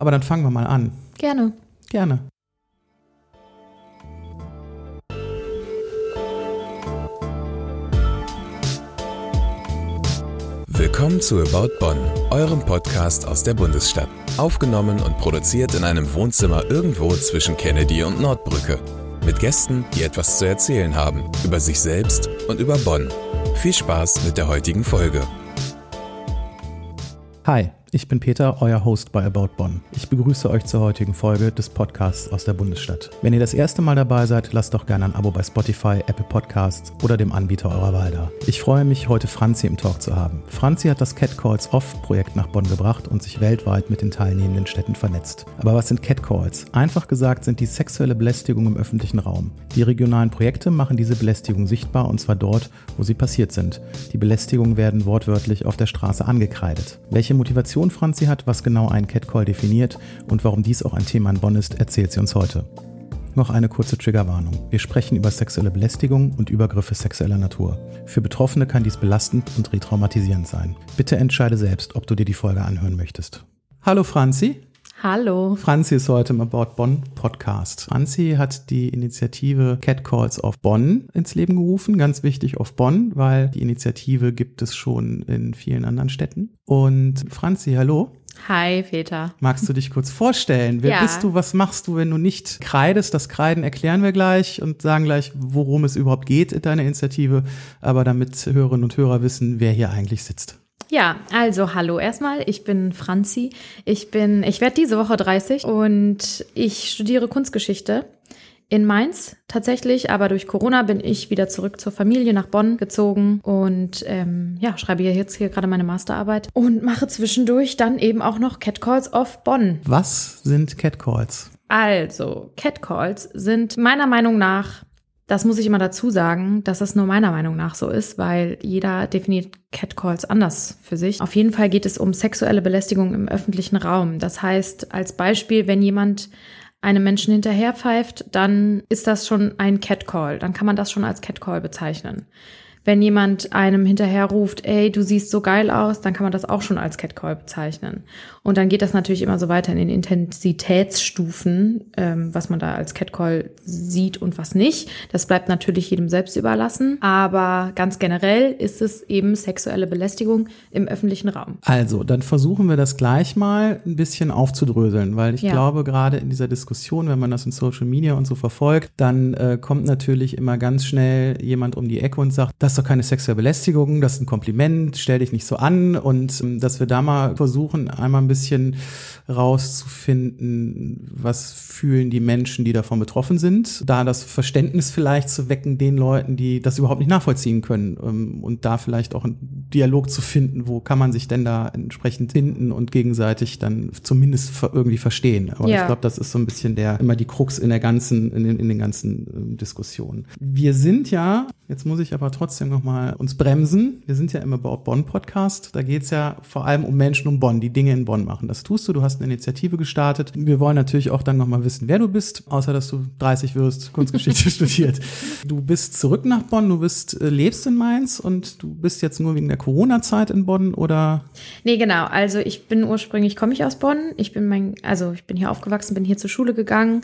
Aber dann fangen wir mal an. Gerne. Gerne. Willkommen zu About Bonn, eurem Podcast aus der Bundesstadt. Aufgenommen und produziert in einem Wohnzimmer irgendwo zwischen Kennedy und Nordbrücke. Mit Gästen, die etwas zu erzählen haben über sich selbst und über Bonn. Viel Spaß mit der heutigen Folge. Hi, ich bin Peter, euer Host bei About Bonn. Ich begrüße euch zur heutigen Folge des Podcasts aus der Bundesstadt. Wenn ihr das erste Mal dabei seid, lasst doch gerne ein Abo bei Spotify, Apple Podcasts oder dem Anbieter eurer Wahl da. Ich freue mich, heute Franzi im Talk zu haben. Franzi hat das Catcalls Off-Projekt nach Bonn gebracht und sich weltweit mit den teilnehmenden Städten vernetzt. Aber was sind Catcalls? Einfach gesagt sind die sexuelle Belästigung im öffentlichen Raum. Die regionalen Projekte machen diese Belästigung sichtbar und zwar dort, wo sie passiert sind. Die Belästigungen werden wortwörtlich auf der Straße angekreidet. Welche Motivation Definition Franzi hat, was genau ein Catcall definiert und warum dies auch ein Thema in Bonn ist, erzählt sie uns heute. Noch eine kurze Triggerwarnung. Wir sprechen über sexuelle Belästigung und Übergriffe sexueller Natur. Für Betroffene kann dies belastend und retraumatisierend sein. Bitte entscheide selbst, ob du dir die Folge anhören möchtest. Hallo Franzi. Hallo. Franzi ist heute im About Bonn Podcast. Franzi hat die Initiative Catcalls of Bonn ins Leben gerufen. Ganz wichtig auf Bonn, weil die Initiative gibt es schon in vielen anderen Städten. Und Franzi, hallo. Hi, Peter. Magst du dich kurz vorstellen? Wer ja. bist du? Was machst du, wenn du nicht kreidest? Das Kreiden erklären wir gleich und sagen gleich, worum es überhaupt geht in deiner Initiative. Aber damit Hörerinnen und Hörer wissen, wer hier eigentlich sitzt. Ja, also hallo erstmal, ich bin Franzi. Ich bin, ich werde diese Woche 30 und ich studiere Kunstgeschichte in Mainz tatsächlich, aber durch Corona bin ich wieder zurück zur Familie nach Bonn gezogen und ähm, ja, schreibe hier jetzt hier gerade meine Masterarbeit und mache zwischendurch dann eben auch noch Catcalls of Bonn. Was sind Catcalls? Also, Catcalls sind meiner Meinung nach das muss ich immer dazu sagen, dass es nur meiner Meinung nach so ist, weil jeder definiert Catcalls anders für sich. Auf jeden Fall geht es um sexuelle Belästigung im öffentlichen Raum. Das heißt, als Beispiel, wenn jemand einem Menschen hinterherpfeift, dann ist das schon ein Catcall. Dann kann man das schon als Catcall bezeichnen. Wenn jemand einem hinterher ruft, ey, du siehst so geil aus, dann kann man das auch schon als Catcall bezeichnen. Und dann geht das natürlich immer so weiter in den Intensitätsstufen, ähm, was man da als Catcall sieht und was nicht. Das bleibt natürlich jedem selbst überlassen. Aber ganz generell ist es eben sexuelle Belästigung im öffentlichen Raum. Also, dann versuchen wir das gleich mal ein bisschen aufzudröseln, weil ich Ja. glaube, gerade in dieser Diskussion, wenn man das in Social Media und so verfolgt, dann äh, kommt natürlich immer ganz schnell jemand um die Ecke und sagt, das doch keine sexuelle Belästigung, das ist ein Kompliment, stell dich nicht so an und ähm, dass wir da mal versuchen, einmal ein bisschen rauszufinden, was fühlen die Menschen, die davon betroffen sind, da das Verständnis vielleicht zu wecken den Leuten, die das überhaupt nicht nachvollziehen können ähm, und da vielleicht auch einen Dialog zu finden, wo kann man sich denn da entsprechend finden und gegenseitig dann zumindest irgendwie verstehen. Aber Ja. ich glaube, das ist so ein bisschen der immer die Krux in der ganzen in den, in den ganzen ähm, Diskussionen. Wir sind ja, jetzt muss ich aber trotzdem noch mal uns bremsen. Wir sind ja im About Bonn Podcast. Da geht es ja vor allem um Menschen um Bonn, die Dinge in Bonn machen. Das tust du. Du hast eine Initiative gestartet. Wir wollen natürlich auch dann noch mal wissen, wer du bist, außer dass du 30 wirst, Kunstgeschichte studiert. Du bist zurück nach Bonn. Du bist äh, lebst in Mainz und du bist jetzt nur wegen der Corona-Zeit in Bonn oder Nee, genau. Also ich bin ursprünglich, komme ich aus Bonn. Ich bin mein, also ich bin hier aufgewachsen, bin hier zur Schule gegangen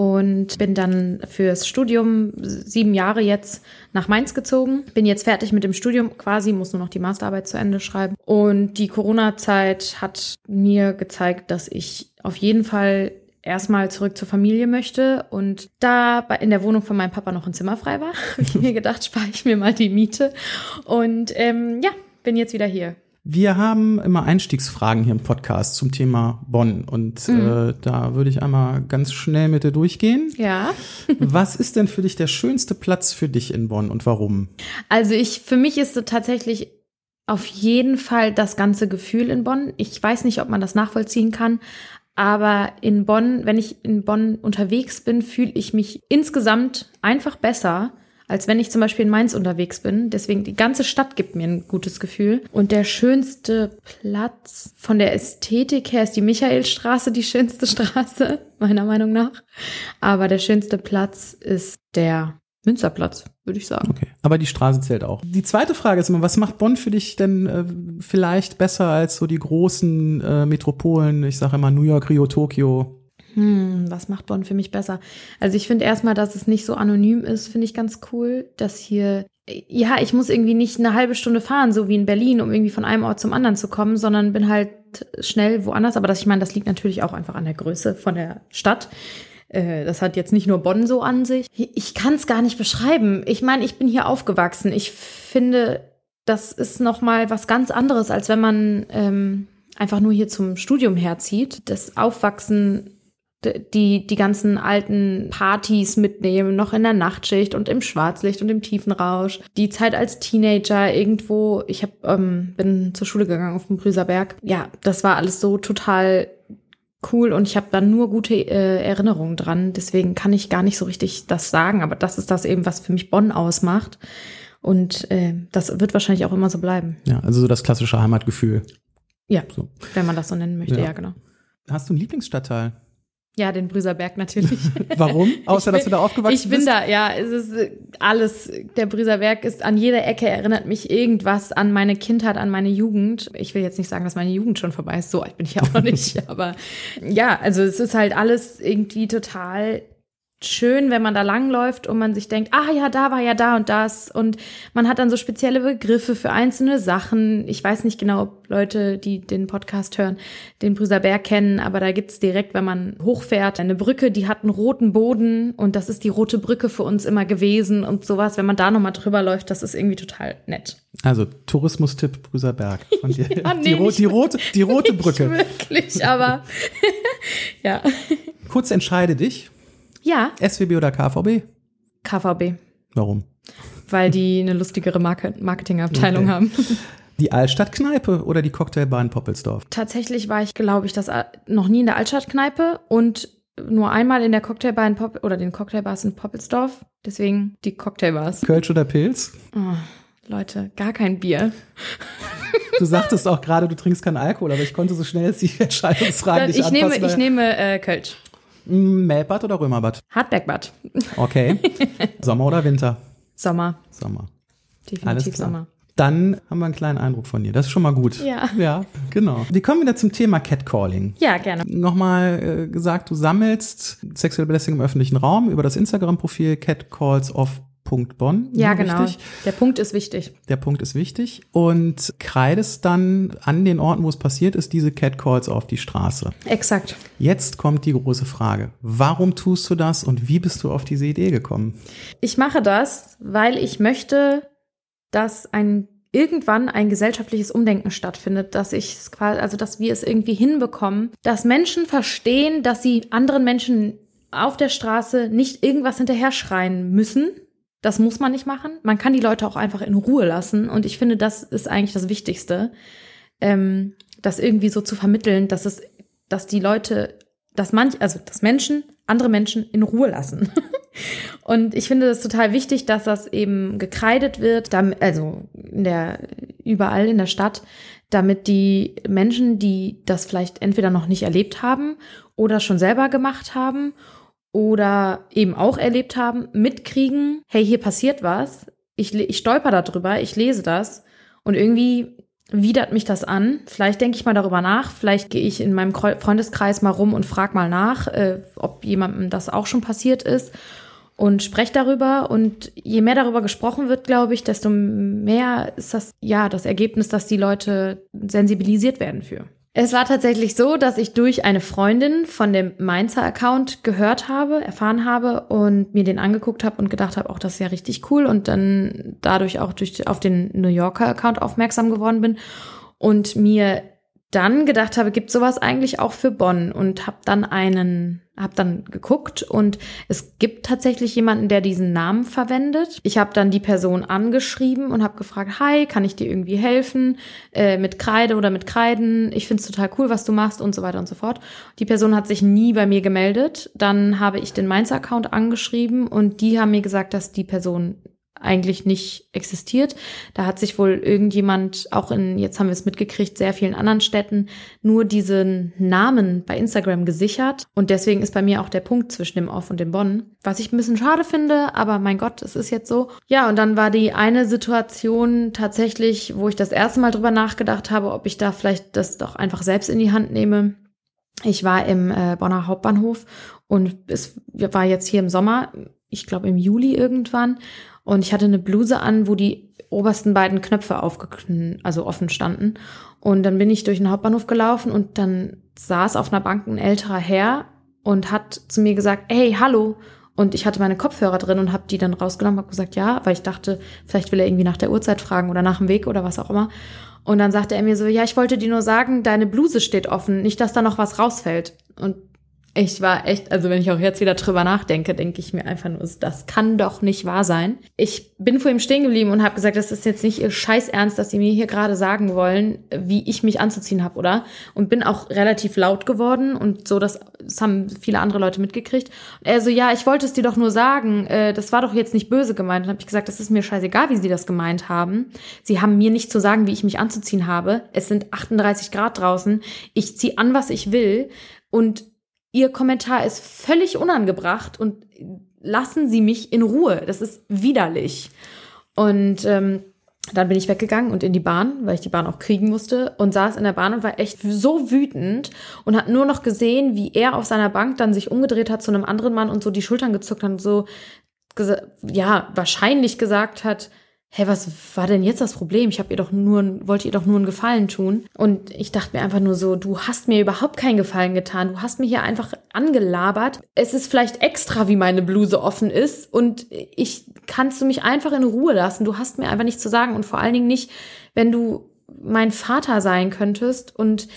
und bin dann fürs Studium sieben Jahre jetzt nach Mainz gezogen. Bin jetzt fertig mit dem Studium quasi, muss nur noch die Masterarbeit zu Ende schreiben. Und die Corona-Zeit hat mir gezeigt, dass ich auf jeden Fall erstmal zurück zur Familie möchte und da in der Wohnung von meinem Papa noch ein Zimmer frei war, habe ich mir gedacht, spare ich mir mal die Miete und ähm, ja, bin jetzt wieder hier. Wir haben immer Einstiegsfragen hier im Podcast zum Thema Bonn und äh, da würde ich einmal ganz schnell mit dir durchgehen. Ja. Was ist denn für dich der schönste Platz für dich in Bonn und warum? Also ich, für mich ist es tatsächlich auf jeden Fall das ganze Gefühl in Bonn. Ich weiß nicht, ob man das nachvollziehen kann, aber in Bonn, wenn ich in Bonn unterwegs bin, fühle ich mich insgesamt einfach besser, als wenn ich zum Beispiel in Mainz unterwegs bin. Deswegen, die ganze Stadt gibt mir ein gutes Gefühl. Und der schönste Platz von der Ästhetik her ist die Michaelstraße die schönste Straße, meiner Meinung nach. Aber der schönste Platz ist der Münsterplatz, würde ich sagen. Okay, aber die Straße zählt auch. Die zweite Frage ist immer, was macht Bonn für dich denn äh, vielleicht besser als so die großen äh, Metropolen? Ich sage immer New York, Rio, Tokio. Hm, was macht Bonn für mich besser? Also ich finde erstmal, dass es nicht so anonym ist, finde ich ganz cool, dass hier ja, ich muss irgendwie nicht eine halbe Stunde fahren, so wie in Berlin, um irgendwie von einem Ort zum anderen zu kommen, sondern bin halt schnell woanders. Aber das, ich meine, das liegt natürlich auch einfach an der Größe von der Stadt. Äh, das hat jetzt nicht nur Bonn so an sich. Ich kann es gar nicht beschreiben. Ich meine, ich bin hier aufgewachsen. Ich finde, das ist noch mal was ganz anderes, als wenn man ähm, einfach nur hier zum Studium herzieht. Das Aufwachsen die, die ganzen alten Partys mitnehmen, noch in der Nachtschicht und im Schwarzlicht und im Tiefenrausch. Die Zeit als Teenager irgendwo, ich hab, ähm, bin zur Schule gegangen auf dem Brüserberg. Ja, das war alles so total cool und ich habe da nur gute äh, Erinnerungen dran. Deswegen kann ich gar nicht so richtig das sagen, aber das ist das eben, was für mich Bonn ausmacht. Und äh, das wird wahrscheinlich auch immer so bleiben. Ja, also so das klassische Heimatgefühl. Ja, so. wenn man das so nennen möchte, ja, ja genau. Hast du einen Lieblingsstadtteil? Ja, den Brüserberg natürlich. Warum? Außer, bin, dass du da aufgewachsen bist? Ich bin bist? da, ja. Es ist äh, alles. Der Brüserberg ist an jeder Ecke erinnert mich irgendwas an meine Kindheit, an meine Jugend. Ich will jetzt nicht sagen, dass meine Jugend schon vorbei ist. So alt bin ich auch noch nicht. Aber ja, also es ist halt alles irgendwie total schön, wenn man da langläuft und man sich denkt, ah ja, da war ja da und das und man hat dann so spezielle Begriffe für einzelne Sachen. Ich weiß nicht genau, ob Leute, die den Podcast hören, den Brüserberg kennen, aber da gibt's direkt, wenn man hochfährt, eine Brücke, die hat einen roten Boden und das ist die rote Brücke für uns immer gewesen und sowas. Wenn man da nochmal drüber läuft, das ist irgendwie total nett. Also Tourismustipp Brüserberg von dir. ja, nee, die, ro die, rote, die rote Brücke. Nicht wirklich, aber ja. Kurz entscheide dich. Ja. SWB oder KVB? KVB. Warum? Weil die eine lustigere Market Marketingabteilung okay. haben. Die Altstadtkneipe oder die Cocktailbar in Poppelsdorf? Tatsächlich war ich, glaube ich, das äh, noch nie in der Altstadtkneipe und nur einmal in der Cocktailbar in Pop oder den Cocktailbars in Poppelsdorf. Deswegen die Cocktailbars. Kölsch oder Pilz? Oh, Leute, gar kein Bier. Du sagtest auch gerade, du trinkst keinen Alkohol, aber ich konnte so schnell die Entscheidungsfrage nicht ich anpassen. Nehme, ich nehme äh, Kölsch. Melbad oder Römerbad? Hartbergbad. Okay. Sommer oder Winter? Sommer. Sommer. Definitiv Sommer. Dann haben wir einen kleinen Eindruck von dir. Das ist schon mal gut. Ja. Ja, genau. Wir kommen wieder zum Thema Catcalling. Ja, gerne. Nochmal äh, gesagt, du sammelst sexuelle Belästigung im öffentlichen Raum über das Instagram-Profil Catcalls of Punkt Bonn. Ja, genau. Richtig. Der Punkt ist wichtig. Der Punkt ist wichtig. Und kreidest dann an den Orten, wo es passiert ist, diese Catcalls auf die Straße. Exakt. Jetzt kommt die große Frage. Warum tust du das und wie bist du auf diese Idee gekommen? Ich mache das, weil ich möchte, dass ein irgendwann ein gesellschaftliches Umdenken stattfindet, dass ich es quasi, also dass wir es irgendwie hinbekommen, dass Menschen verstehen, dass sie anderen Menschen auf der Straße nicht irgendwas hinterher schreien müssen, das muss man nicht machen. Man kann die Leute auch einfach in Ruhe lassen. Und ich finde, das ist eigentlich das Wichtigste, ähm, das irgendwie so zu vermitteln, dass es, dass die Leute, dass manch, also dass Menschen andere Menschen in Ruhe lassen. und ich finde das total wichtig, dass das eben gekreidet wird, also in der, überall in der Stadt, damit die Menschen, die das vielleicht entweder noch nicht erlebt haben oder schon selber gemacht haben oder eben auch erlebt haben, mitkriegen, hey, hier passiert was, ich, ich stolper darüber, ich lese das und irgendwie widert mich das an. Vielleicht denke ich mal darüber nach, vielleicht gehe ich in meinem Freundeskreis mal rum und frage mal nach, äh, ob jemandem das auch schon passiert ist und spreche darüber. Und je mehr darüber gesprochen wird, glaube ich, desto mehr ist das ja das Ergebnis, dass die Leute sensibilisiert werden für. Es war tatsächlich so, dass ich durch eine Freundin von dem Mainzer Account gehört habe, erfahren habe und mir den angeguckt habe und gedacht habe, auch das ist ja richtig cool und dann dadurch auch durch auf den New Yorker Account aufmerksam geworden bin und mir dann gedacht habe, gibt sowas eigentlich auch für Bonn? Und habe dann einen, habe dann geguckt und es gibt tatsächlich jemanden, der diesen Namen verwendet. Ich habe dann die Person angeschrieben und habe gefragt, hi, kann ich dir irgendwie helfen äh, mit Kreide oder mit Kreiden? Ich find's total cool, was du machst und so weiter und so fort. Die Person hat sich nie bei mir gemeldet. Dann habe ich den Mainz-Account angeschrieben und die haben mir gesagt, dass die Person eigentlich nicht existiert. Da hat sich wohl irgendjemand, auch in, jetzt haben wir es mitgekriegt, sehr vielen anderen Städten, nur diesen Namen bei Instagram gesichert. Und deswegen ist bei mir auch der Punkt zwischen dem Off und dem Bonn. Was ich ein bisschen schade finde, aber mein Gott, es ist jetzt so. Ja, und dann war die eine Situation tatsächlich, wo ich das erste Mal drüber nachgedacht habe, ob ich da vielleicht das doch einfach selbst in die Hand nehme. Ich war im äh, Bonner Hauptbahnhof und es war jetzt hier im Sommer, ich glaube im Juli irgendwann. Und ich hatte eine Bluse an, wo die obersten beiden Knöpfe aufgekn also offen standen. Und dann bin ich durch den Hauptbahnhof gelaufen und dann saß auf einer Bank ein älterer Herr und hat zu mir gesagt, hey, hallo. Und ich hatte meine Kopfhörer drin und habe die dann rausgenommen, habe gesagt, ja, weil ich dachte, vielleicht will er irgendwie nach der Uhrzeit fragen oder nach dem Weg oder was auch immer. Und dann sagte er mir so, ja, ich wollte dir nur sagen, deine Bluse steht offen, nicht, dass da noch was rausfällt. Und ich war echt, also wenn ich auch jetzt wieder drüber nachdenke, denke ich mir einfach nur, das kann doch nicht wahr sein. Ich bin vor ihm stehen geblieben und habe gesagt, das ist jetzt nicht ihr Scheiß Ernst, dass sie mir hier gerade sagen wollen, wie ich mich anzuziehen habe, oder? Und bin auch relativ laut geworden und so, das, das haben viele andere Leute mitgekriegt. Und er so, ja, ich wollte es dir doch nur sagen, äh, das war doch jetzt nicht böse gemeint. Und habe ich gesagt, das ist mir scheißegal, wie sie das gemeint haben. Sie haben mir nicht zu sagen, wie ich mich anzuziehen habe. Es sind 38 Grad draußen. Ich ziehe an, was ich will. Und Ihr Kommentar ist völlig unangebracht und lassen Sie mich in Ruhe. Das ist widerlich. Und ähm, dann bin ich weggegangen und in die Bahn, weil ich die Bahn auch kriegen musste und saß in der Bahn und war echt so wütend und hat nur noch gesehen, wie er auf seiner Bank dann sich umgedreht hat zu einem anderen Mann und so die Schultern gezuckt hat und so, ja, wahrscheinlich gesagt hat, hä, was war denn jetzt das Problem? Ich habe ihr doch nur, wollte ihr doch nur einen Gefallen tun. Und ich dachte mir einfach nur so, du hast mir überhaupt keinen Gefallen getan. Du hast mir hier einfach angelabert. Es ist vielleicht extra, wie meine Bluse offen ist. Und ich kannst du mich einfach in Ruhe lassen. Du hast mir einfach nichts zu sagen. Und vor allen Dingen nicht, wenn du mein Vater sein könntest und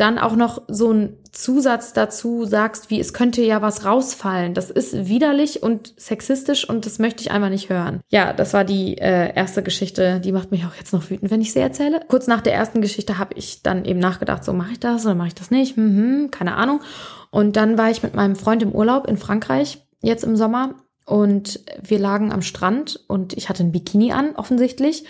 dann auch noch so ein Zusatz dazu sagst, wie es könnte ja was rausfallen. Das ist widerlich und sexistisch und das möchte ich einfach nicht hören. Ja, das war die äh, erste Geschichte. Die macht mich auch jetzt noch wütend, wenn ich sie erzähle. Kurz nach der ersten Geschichte habe ich dann eben nachgedacht, so mache ich das oder mache ich das nicht? Hm, hm, keine Ahnung. Und dann war ich mit meinem Freund im Urlaub in Frankreich jetzt im Sommer und wir lagen am Strand und ich hatte ein Bikini an offensichtlich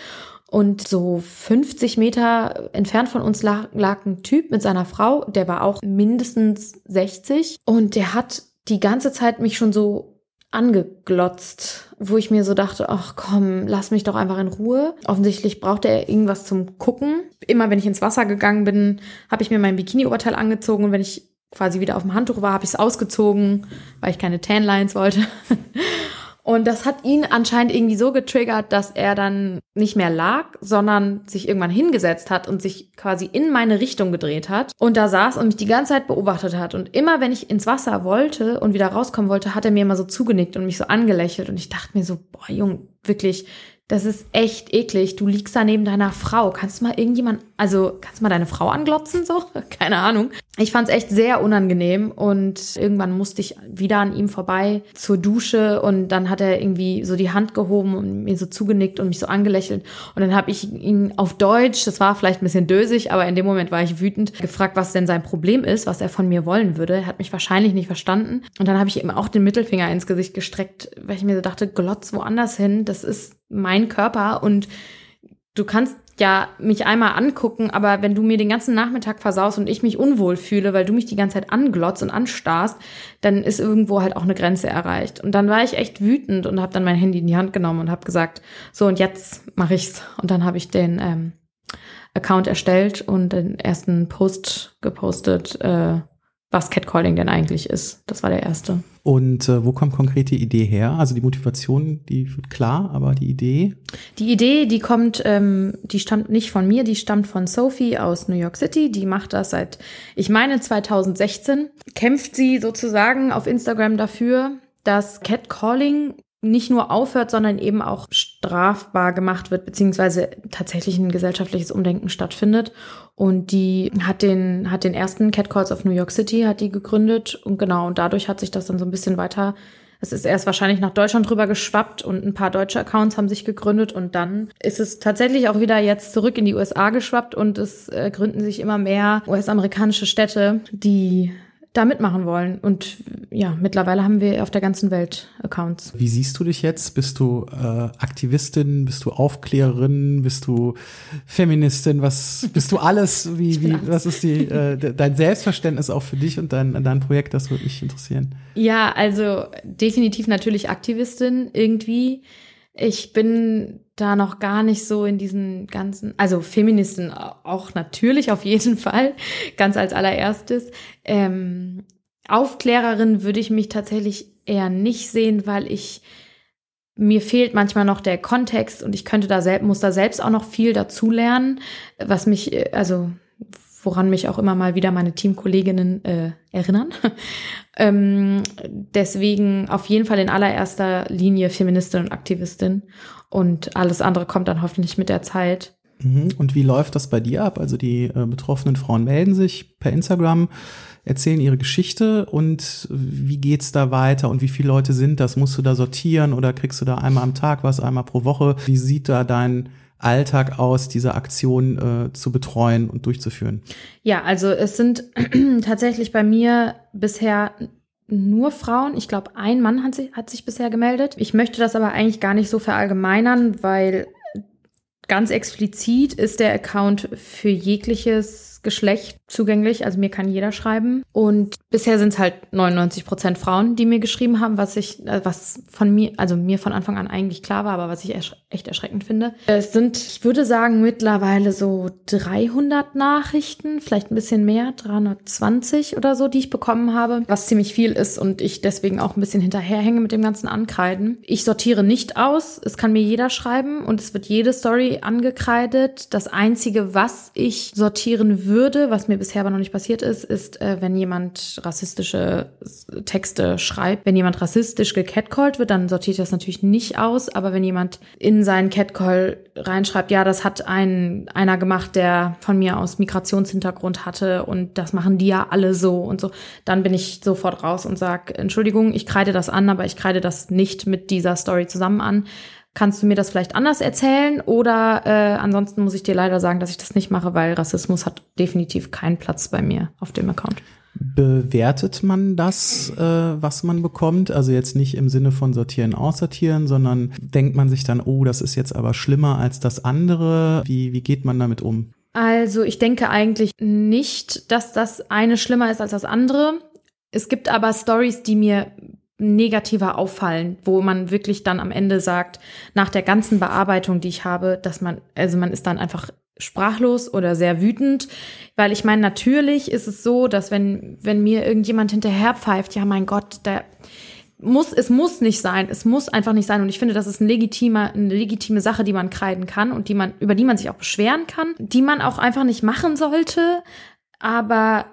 und so 50 Meter entfernt von uns lag, lag ein Typ mit seiner Frau, der war auch mindestens 60. Und der hat die ganze Zeit mich schon so angeglotzt, wo ich mir so dachte, ach komm, lass mich doch einfach in Ruhe. Offensichtlich brauchte er irgendwas zum Gucken. Immer wenn ich ins Wasser gegangen bin, habe ich mir mein Bikini-Oberteil angezogen und wenn ich quasi wieder auf dem Handtuch war, habe ich es ausgezogen, weil ich keine Tanlines wollte. Und das hat ihn anscheinend irgendwie so getriggert, dass er dann nicht mehr lag, sondern sich irgendwann hingesetzt hat und sich quasi in meine Richtung gedreht hat und da saß und mich die ganze Zeit beobachtet hat. Und immer wenn ich ins Wasser wollte und wieder rauskommen wollte, hat er mir immer so zugenickt und mich so angelächelt. Und ich dachte mir so, boah, Jung, wirklich, das ist echt eklig. Du liegst da neben deiner Frau. Kannst du mal irgendjemand, also kannst du mal deine Frau anglotzen so? Keine Ahnung. Ich fand es echt sehr unangenehm und irgendwann musste ich wieder an ihm vorbei zur Dusche und dann hat er irgendwie so die Hand gehoben und mir so zugenickt und mich so angelächelt und dann habe ich ihn auf Deutsch, das war vielleicht ein bisschen dösig, aber in dem Moment war ich wütend, gefragt, was denn sein Problem ist, was er von mir wollen würde. Er hat mich wahrscheinlich nicht verstanden und dann habe ich ihm auch den Mittelfinger ins Gesicht gestreckt, weil ich mir so dachte, glotz woanders hin, das ist mein Körper und du kannst ja mich einmal angucken, aber wenn du mir den ganzen Nachmittag versaust und ich mich unwohl fühle, weil du mich die ganze Zeit anglotzt und anstarrst, dann ist irgendwo halt auch eine Grenze erreicht. Und dann war ich echt wütend und habe dann mein Handy in die Hand genommen und habe gesagt, so und jetzt mache ich's. Und dann habe ich den ähm, Account erstellt und den ersten Post gepostet, äh, was Catcalling denn eigentlich ist. Das war der erste. Und äh, wo kommt konkret die Idee her? Also die Motivation, die wird klar, aber die Idee? Die Idee, die kommt, ähm, die stammt nicht von mir, die stammt von Sophie aus New York City. Die macht das seit, ich meine, 2016. Kämpft sie sozusagen auf Instagram dafür, dass Catcalling nicht nur aufhört, sondern eben auch strafbar gemacht wird, beziehungsweise tatsächlich ein gesellschaftliches Umdenken stattfindet. Und die hat den, hat den ersten Catcalls of New York City, hat die gegründet. Und genau, und dadurch hat sich das dann so ein bisschen weiter, es ist erst wahrscheinlich nach Deutschland drüber geschwappt und ein paar deutsche Accounts haben sich gegründet und dann ist es tatsächlich auch wieder jetzt zurück in die USA geschwappt und es äh, gründen sich immer mehr US-amerikanische Städte, die da mitmachen wollen. Und ja, mittlerweile haben wir auf der ganzen Welt Accounts. Wie siehst du dich jetzt? Bist du äh, Aktivistin? Bist du Aufklärerin? Bist du Feministin? Was bist du alles? Wie, wie, was ist die, äh, dein Selbstverständnis auch für dich und dein, dein Projekt? Das würde mich interessieren. Ja, also definitiv natürlich Aktivistin irgendwie. Ich bin da noch gar nicht so in diesen ganzen, also Feministen auch natürlich auf jeden Fall, ganz als allererstes. Ähm, Aufklärerin würde ich mich tatsächlich eher nicht sehen, weil ich mir fehlt manchmal noch der Kontext und ich könnte da selbst, muss da selbst auch noch viel dazulernen, was mich, äh, also woran mich auch immer mal wieder meine Teamkolleginnen äh, erinnern. ähm, deswegen auf jeden Fall in allererster Linie Feministin und Aktivistin und alles andere kommt dann hoffentlich mit der Zeit. Mhm. Und wie läuft das bei dir ab? Also die äh, betroffenen Frauen melden sich per Instagram, erzählen ihre Geschichte und wie geht's da weiter und wie viele Leute sind das? Musst du da sortieren oder kriegst du da einmal am Tag was, einmal pro Woche? Wie sieht da dein Alltag aus, diese Aktion äh, zu betreuen und durchzuführen? Ja, also es sind tatsächlich bei mir bisher nur Frauen. Ich glaube, ein Mann hat sich, hat sich bisher gemeldet. Ich möchte das aber eigentlich gar nicht so verallgemeinern, weil ganz explizit ist der Account für jegliches Geschlecht zugänglich, also mir kann jeder schreiben. Und bisher sind es halt 99 Prozent Frauen, die mir geschrieben haben, was ich, äh, was von mir, also mir von Anfang an eigentlich klar war, aber was ich ersch echt erschreckend finde. Es sind, ich würde sagen, mittlerweile so 300 Nachrichten, vielleicht ein bisschen mehr, 320 oder so, die ich bekommen habe, was ziemlich viel ist und ich deswegen auch ein bisschen hinterherhänge mit dem ganzen Ankreiden. Ich sortiere nicht aus, es kann mir jeder schreiben und es wird jede Story angekreidet. Das einzige, was ich sortieren würde, was mir bisher aber noch nicht passiert ist, ist, äh, wenn jemand rassistische Texte schreibt. Wenn jemand rassistisch gecatcallt wird, dann sortiert das natürlich nicht aus. Aber wenn jemand in seinen Catcall reinschreibt, ja, das hat ein, einer gemacht, der von mir aus Migrationshintergrund hatte und das machen die ja alle so und so, dann bin ich sofort raus und sag, Entschuldigung, ich kreide das an, aber ich kreide das nicht mit dieser Story zusammen an Kannst du mir das vielleicht anders erzählen? Oder äh, ansonsten muss ich dir leider sagen, dass ich das nicht mache, weil Rassismus hat definitiv keinen Platz bei mir auf dem Account. Bewertet man das, äh, was man bekommt? Also jetzt nicht im Sinne von sortieren, aussortieren, sondern denkt man sich dann, oh, das ist jetzt aber schlimmer als das andere. Wie, wie geht man damit um? Also ich denke eigentlich nicht, dass das eine schlimmer ist als das andere. Es gibt aber Stories, die mir negativer auffallen, wo man wirklich dann am Ende sagt, nach der ganzen Bearbeitung, die ich habe, dass man, also man ist dann einfach sprachlos oder sehr wütend, weil ich meine, natürlich ist es so, dass wenn, wenn mir irgendjemand hinterher pfeift, ja mein Gott, der muss, es muss nicht sein, es muss einfach nicht sein. Und ich finde, das ist ein legitimer, eine legitime Sache, die man kreiden kann und die man, über die man sich auch beschweren kann, die man auch einfach nicht machen sollte, aber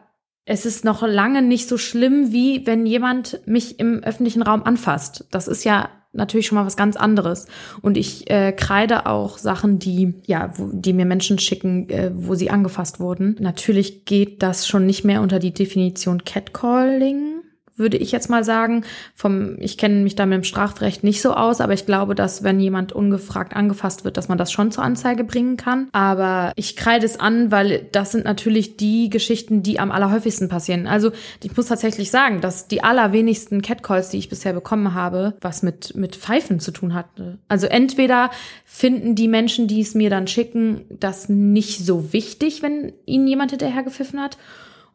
es ist noch lange nicht so schlimm, wie wenn jemand mich im öffentlichen Raum anfasst. Das ist ja natürlich schon mal was ganz anderes. Und ich äh, kreide auch Sachen, die, ja, wo, die mir Menschen schicken, äh, wo sie angefasst wurden. Natürlich geht das schon nicht mehr unter die Definition Catcalling würde ich jetzt mal sagen. Vom, ich kenne mich da mit dem Strafrecht nicht so aus, aber ich glaube, dass wenn jemand ungefragt angefasst wird, dass man das schon zur Anzeige bringen kann. Aber ich kreide es an, weil das sind natürlich die Geschichten, die am allerhäufigsten passieren. Also ich muss tatsächlich sagen, dass die allerwenigsten Catcalls, die ich bisher bekommen habe, was mit, mit Pfeifen zu tun hatte. Also entweder finden die Menschen, die es mir dann schicken, das nicht so wichtig, wenn ihnen jemand hinterher gepfiffen hat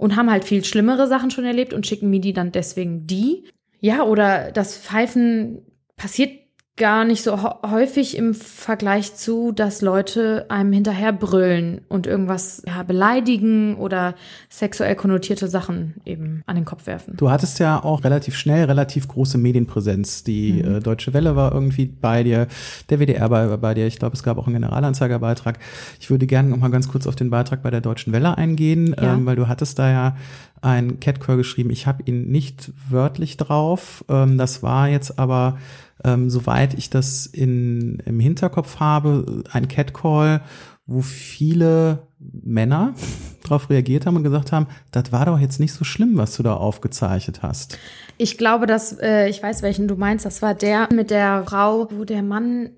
und haben halt viel schlimmere Sachen schon erlebt und schicken mir die dann deswegen die. Ja, oder das Pfeifen passiert gar nicht so häufig im Vergleich zu, dass Leute einem hinterher brüllen und irgendwas ja, beleidigen oder sexuell konnotierte Sachen eben an den Kopf werfen. Du hattest ja auch relativ schnell relativ große Medienpräsenz. Die mhm. äh, Deutsche Welle war irgendwie bei dir, der WDR war bei dir. Ich glaube, es gab auch einen Generalanzeigerbeitrag. Ich würde gerne noch mal ganz kurz auf den Beitrag bei der Deutschen Welle eingehen, ja. ähm, weil du hattest da ja ein Catcall geschrieben. Ich habe ihn nicht wörtlich drauf. Ähm, das war jetzt aber ähm, soweit ich das in, im Hinterkopf habe, ein Catcall, wo viele Männer darauf reagiert haben und gesagt haben, das war doch jetzt nicht so schlimm, was du da aufgezeichnet hast. Ich glaube, dass, äh, ich weiß, welchen du meinst, das war der mit der Frau, wo der Mann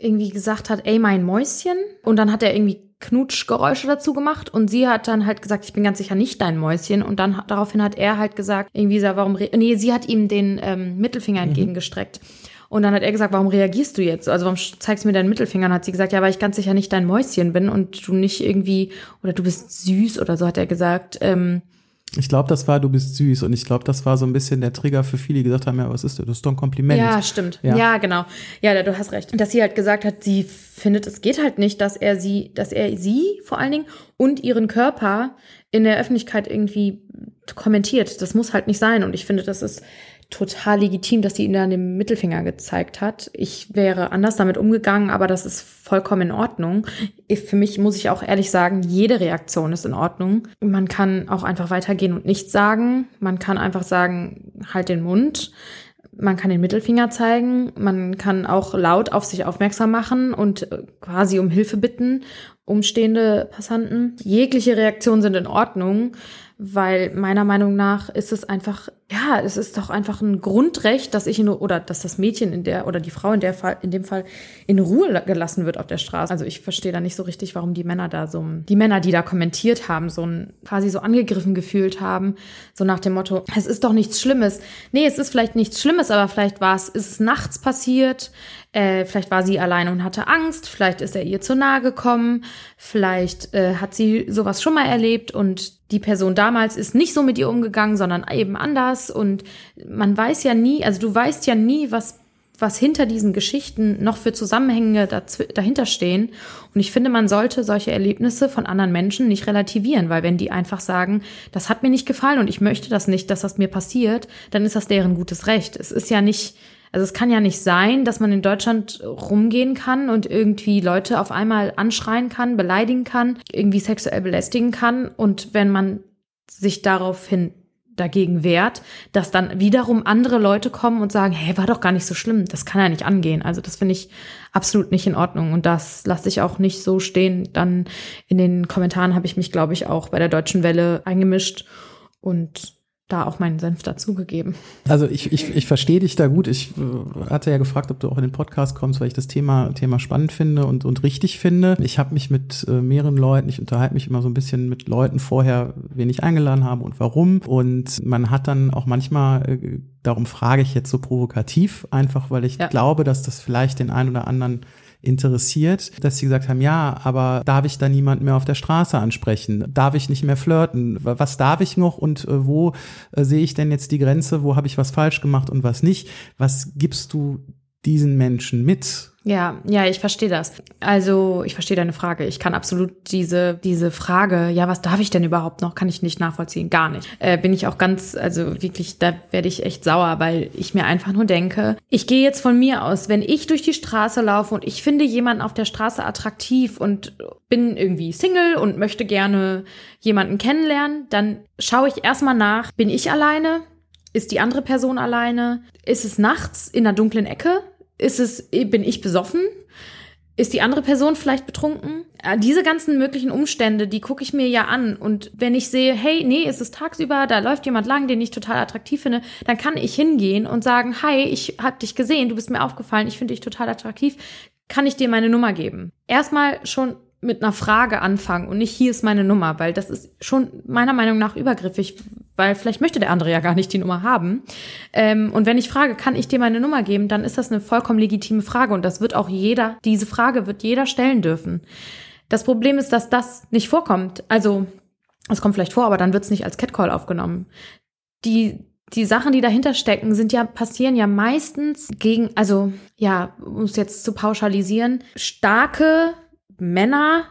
irgendwie gesagt hat, ey, mein Mäuschen. Und dann hat er irgendwie Knutschgeräusche dazu gemacht und sie hat dann halt gesagt, ich bin ganz sicher nicht dein Mäuschen und dann daraufhin hat er halt gesagt, irgendwie warum, nee, sie hat ihm den ähm, Mittelfinger mhm. Und dann hat er gesagt, warum reagierst du jetzt? Also warum zeigst du mir deinen Mittelfinger? Und hat sie gesagt, ja, weil ich ganz sicher nicht dein Mäuschen bin und du nicht irgendwie, oder du bist süß oder so, hat er gesagt. Ähm, ich glaube, das war, du bist süß. Und ich glaube, das war so ein bisschen der Trigger für viele, die gesagt haben, ja, was ist das? Das ist doch ein Kompliment. Ja, stimmt. Ja, ja genau. Ja, du hast recht. Und dass sie halt gesagt hat, sie findet, es geht halt nicht, dass er sie, dass er sie vor allen Dingen und ihren Körper in der Öffentlichkeit irgendwie kommentiert. Das muss halt nicht sein. Und ich finde, das ist total legitim, dass sie ihn dann den Mittelfinger gezeigt hat. Ich wäre anders damit umgegangen, aber das ist vollkommen in Ordnung. Für mich muss ich auch ehrlich sagen, jede Reaktion ist in Ordnung. Man kann auch einfach weitergehen und nichts sagen. Man kann einfach sagen, halt den Mund. Man kann den Mittelfinger zeigen. Man kann auch laut auf sich aufmerksam machen und quasi um Hilfe bitten, umstehende Passanten. Jegliche Reaktionen sind in Ordnung weil meiner Meinung nach ist es einfach, ja, es ist doch einfach ein Grundrecht, dass ich in, oder dass das Mädchen in der oder die Frau in der Fall, in dem Fall in Ruhe gelassen wird auf der Straße. Also ich verstehe da nicht so richtig, warum die Männer da so, die Männer, die da kommentiert haben, so ein, quasi so angegriffen gefühlt haben, so nach dem Motto, es ist doch nichts Schlimmes. Nee, es ist vielleicht nichts Schlimmes, aber vielleicht war es, ist es nachts passiert, äh, vielleicht war sie alleine und hatte Angst, vielleicht ist er ihr zu nahe gekommen, vielleicht äh, hat sie sowas schon mal erlebt und die Person damals ist nicht so mit ihr umgegangen, sondern eben anders. Und man weiß ja nie, also du weißt ja nie, was, was hinter diesen Geschichten noch für Zusammenhänge dahinter stehen. Und ich finde, man sollte solche Erlebnisse von anderen Menschen nicht relativieren, weil wenn die einfach sagen, das hat mir nicht gefallen und ich möchte das nicht, dass das mir passiert, dann ist das deren gutes Recht. Es ist ja nicht, also es kann ja nicht sein, dass man in Deutschland rumgehen kann und irgendwie Leute auf einmal anschreien kann, beleidigen kann, irgendwie sexuell belästigen kann und wenn man sich daraufhin dagegen wehrt, dass dann wiederum andere Leute kommen und sagen, hey, war doch gar nicht so schlimm, das kann ja nicht angehen. Also das finde ich absolut nicht in Ordnung und das lasse ich auch nicht so stehen. Dann in den Kommentaren habe ich mich, glaube ich, auch bei der Deutschen Welle eingemischt und da auch meinen Senf dazugegeben. Also ich, ich, ich verstehe dich da gut. Ich äh, hatte ja gefragt, ob du auch in den Podcast kommst, weil ich das Thema, Thema spannend finde und, und richtig finde. Ich habe mich mit äh, mehreren Leuten, ich unterhalte mich immer so ein bisschen mit Leuten vorher, wen ich eingeladen habe und warum. Und man hat dann auch manchmal, äh, darum frage ich jetzt so provokativ, einfach weil ich ja. glaube, dass das vielleicht den einen oder anderen interessiert, dass sie gesagt haben, ja, aber darf ich da niemand mehr auf der Straße ansprechen? Darf ich nicht mehr flirten? Was darf ich noch und äh, wo äh, sehe ich denn jetzt die Grenze? Wo habe ich was falsch gemacht und was nicht? Was gibst du diesen Menschen mit? Ja, ja, ich verstehe das. Also, ich verstehe deine Frage. Ich kann absolut diese, diese Frage, ja, was darf ich denn überhaupt noch, kann ich nicht nachvollziehen. Gar nicht. Äh, bin ich auch ganz, also wirklich, da werde ich echt sauer, weil ich mir einfach nur denke, ich gehe jetzt von mir aus, wenn ich durch die Straße laufe und ich finde jemanden auf der Straße attraktiv und bin irgendwie Single und möchte gerne jemanden kennenlernen, dann schaue ich erstmal nach, bin ich alleine? Ist die andere Person alleine? Ist es nachts in einer dunklen Ecke? Ist es, bin ich besoffen? Ist die andere Person vielleicht betrunken? Äh, diese ganzen möglichen Umstände, die gucke ich mir ja an. Und wenn ich sehe, hey, nee, es ist tagsüber, da läuft jemand lang, den ich total attraktiv finde, dann kann ich hingehen und sagen, hi, ich hab dich gesehen, du bist mir aufgefallen, ich finde dich total attraktiv, kann ich dir meine Nummer geben? Erstmal schon mit einer Frage anfangen und nicht hier ist meine Nummer, weil das ist schon meiner Meinung nach übergriffig, weil vielleicht möchte der andere ja gar nicht die Nummer haben. Ähm, und wenn ich frage, kann ich dir meine Nummer geben, dann ist das eine vollkommen legitime Frage und das wird auch jeder, diese Frage wird jeder stellen dürfen. Das Problem ist, dass das nicht vorkommt. Also, es kommt vielleicht vor, aber dann wird es nicht als Catcall aufgenommen. Die, die Sachen, die dahinter stecken, sind ja, passieren ja meistens gegen, also, ja, um es jetzt zu pauschalisieren, starke Männer,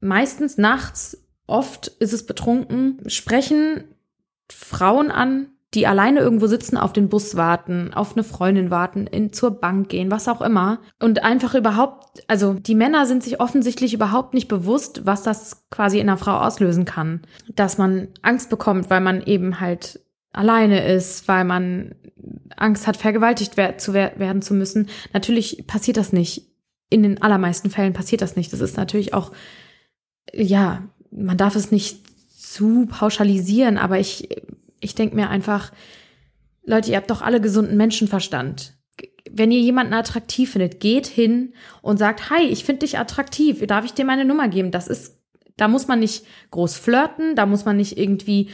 meistens nachts, oft ist es betrunken, sprechen Frauen an, die alleine irgendwo sitzen, auf den Bus warten, auf eine Freundin warten, in, zur Bank gehen, was auch immer. Und einfach überhaupt, also die Männer sind sich offensichtlich überhaupt nicht bewusst, was das quasi in einer Frau auslösen kann. Dass man Angst bekommt, weil man eben halt alleine ist, weil man Angst hat, vergewaltigt zu werden zu müssen. Natürlich passiert das nicht. In den allermeisten Fällen passiert das nicht. Das ist natürlich auch, ja, man darf es nicht zu pauschalisieren, aber ich, ich denke mir einfach, Leute, ihr habt doch alle gesunden Menschenverstand. wenn ihr jemanden attraktiv findet, geht hin und sagt, hi, ich finde dich attraktiv, darf ich dir meine Nummer geben? Das ist, da muss man nicht groß flirten, da muss man nicht irgendwie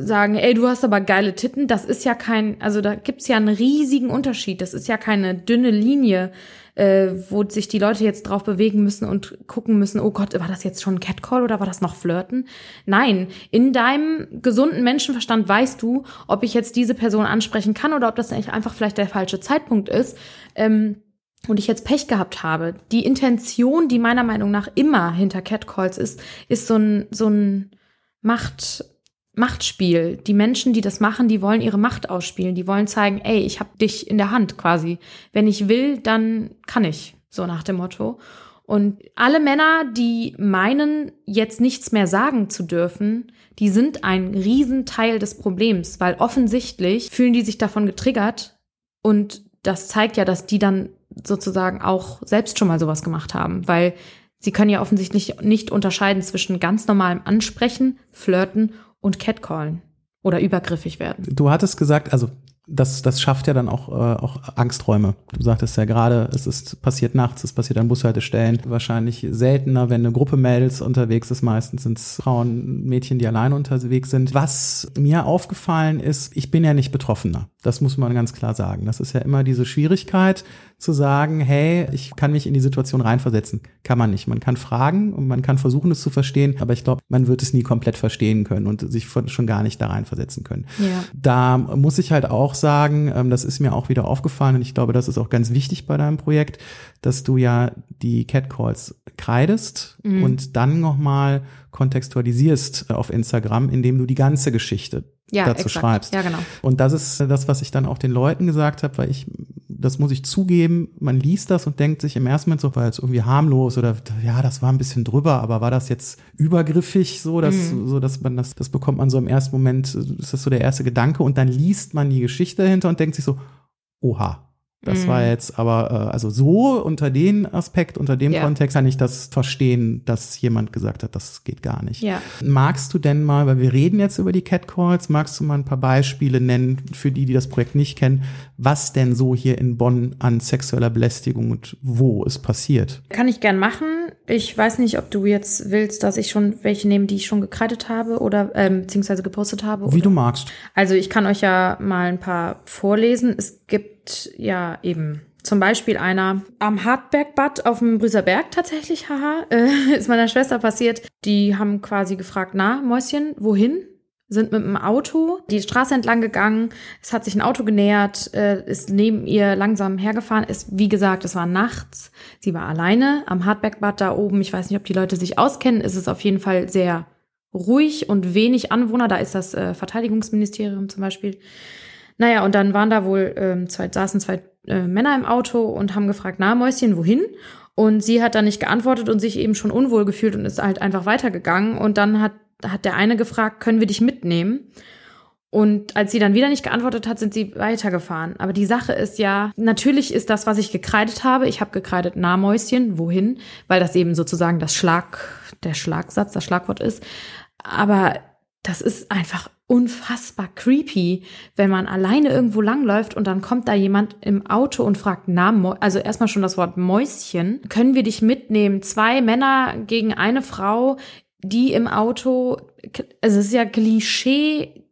sagen, ey, du hast aber geile Titten. Das ist ja kein, also da gibt's ja einen riesigen Unterschied. Das ist ja keine dünne Linie, äh, wo sich die Leute jetzt drauf bewegen müssen und gucken müssen, oh Gott, war das jetzt schon ein Catcall oder war das noch Flirten? Nein, in deinem gesunden Menschenverstand weißt du, ob ich jetzt diese Person ansprechen kann oder ob das eigentlich einfach vielleicht der falsche Zeitpunkt ist. Ähm, und ich jetzt Pech gehabt habe. Die Intention, die meiner Meinung nach immer hinter Catcalls ist, ist so ein, so ein Macht, Machtspiel. Die Menschen, die das machen, die wollen ihre Macht ausspielen. Die wollen zeigen, ey, ich habe dich in der Hand quasi. Wenn ich will, dann kann ich. So nach dem Motto. Und alle Männer, die meinen, jetzt nichts mehr sagen zu dürfen, die sind ein Riesenteil des Problems, weil offensichtlich fühlen die sich davon getriggert und das zeigt ja, dass die dann sozusagen auch selbst schon mal sowas gemacht haben, weil sie können ja offensichtlich nicht unterscheiden zwischen ganz normalem Ansprechen, Flirten und Catcallen oder übergriffig werden. Du hattest gesagt, also das, das schafft ja dann auch, äh, auch Angsträume. Du sagtest ja gerade, es ist passiert nachts, es passiert an Bushaltestellen. Wahrscheinlich seltener, wenn eine Gruppe Mädels unterwegs ist. Meistens sind es Frauen, Mädchen, die alleine unterwegs sind. Was mir aufgefallen ist, ich bin ja nicht Betroffener. Das muss man ganz klar sagen. Das ist ja immer diese Schwierigkeit zu sagen, hey, ich kann mich in die Situation reinversetzen. Kann man nicht. Man kann fragen und man kann versuchen, es zu verstehen, aber ich glaube, man wird es nie komplett verstehen können und sich schon gar nicht da reinversetzen können. Ja. Da muss ich halt auch sagen, ähm, das ist mir auch wieder aufgefallen und ich glaube, das ist auch ganz wichtig bei deinem Projekt, dass du ja die Catcalls kreidest mhm. und dann nochmal kontextualisierst auf Instagram, indem du die ganze Geschichte ja, dazu exakt. schreibst. Ja, genau. Und das ist das, was ich dann auch den Leuten gesagt habe, weil ich, das muss ich zugeben, man liest das und denkt sich im ersten Moment so, weil es irgendwie harmlos oder ja, das war ein bisschen drüber, aber war das jetzt übergriffig so, dass, mhm. so dass man das, das bekommt man so im ersten Moment, ist das so der erste Gedanke und dann liest man die Geschichte dahinter und denkt sich so, oha, das mhm. war jetzt aber, äh, also so unter den Aspekt, unter dem ja. Kontext kann ich das verstehen, dass jemand gesagt hat, das geht gar nicht. Ja. Magst du denn mal, weil wir reden jetzt über die Catcalls, magst du mal ein paar Beispiele nennen für die, die das Projekt nicht kennen, was denn so hier in Bonn an sexueller Belästigung und wo es passiert? Kann ich gern machen. Ich weiß nicht, ob du jetzt willst, dass ich schon welche nehme, die ich schon gekreidet habe oder ähm, beziehungsweise gepostet habe. Wie oder? du magst. Also ich kann euch ja mal ein paar vorlesen. Es gibt ja eben zum Beispiel einer am Hartbergbad auf dem Brüserberg tatsächlich, haha, äh, ist meiner Schwester passiert. Die haben quasi gefragt, na, Mäuschen, wohin? Sind mit dem Auto die Straße entlang gegangen. Es hat sich ein Auto genähert, äh, ist neben ihr langsam hergefahren. Ist, wie gesagt, es war nachts. Sie war alleine am Hartbergbad da oben. Ich weiß nicht, ob die Leute sich auskennen. Es ist auf jeden Fall sehr ruhig und wenig Anwohner. Da ist das äh, Verteidigungsministerium zum Beispiel. Naja, und dann waren da wohl ähm, zwei, saßen zwei äh, Männer im Auto und haben gefragt, na Mäuschen, wohin? Und sie hat dann nicht geantwortet und sich eben schon unwohl gefühlt und ist halt einfach weitergegangen. Und dann hat, hat der eine gefragt, können wir dich mitnehmen? Und als sie dann wieder nicht geantwortet hat, sind sie weitergefahren. Aber die Sache ist ja, natürlich ist das, was ich gekreidet habe. Ich habe gekreidet Nahmäuschen, wohin? Weil das eben sozusagen das Schlag, der Schlagsatz, das Schlagwort ist. Aber das ist einfach unfassbar creepy, wenn man alleine irgendwo langläuft und dann kommt da jemand im Auto und fragt Namen, also erstmal schon das Wort Mäuschen. Können wir dich mitnehmen? Zwei Männer gegen eine Frau, die im Auto, also es ist ja Klischee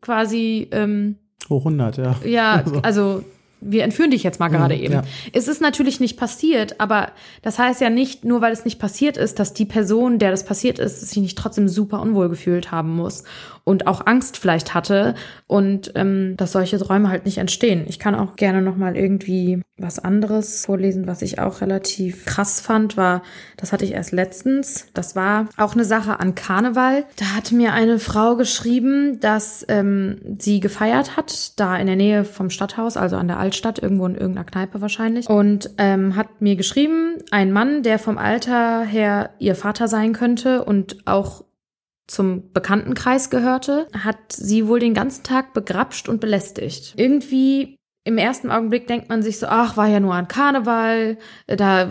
quasi. Ähm, Hoch 100, ja. Ja, also wir entführen dich jetzt mal gerade mhm, eben. Ja. Es ist natürlich nicht passiert, aber das heißt ja nicht, nur weil es nicht passiert ist, dass die Person, der das passiert ist, sich nicht trotzdem super unwohl gefühlt haben muss und auch Angst vielleicht hatte und ähm, dass solche Träume halt nicht entstehen. Ich kann auch gerne noch mal irgendwie was anderes vorlesen, was ich auch relativ krass fand, war, das hatte ich erst letztens. Das war auch eine Sache an Karneval. Da hat mir eine Frau geschrieben, dass ähm, sie gefeiert hat, da in der Nähe vom Stadthaus, also an der Altstadt, irgendwo in irgendeiner Kneipe wahrscheinlich, und ähm, hat mir geschrieben, ein Mann, der vom Alter her ihr Vater sein könnte und auch zum Bekanntenkreis gehörte, hat sie wohl den ganzen Tag begrapscht und belästigt. Irgendwie im ersten Augenblick denkt man sich so, ach, war ja nur ein Karneval, da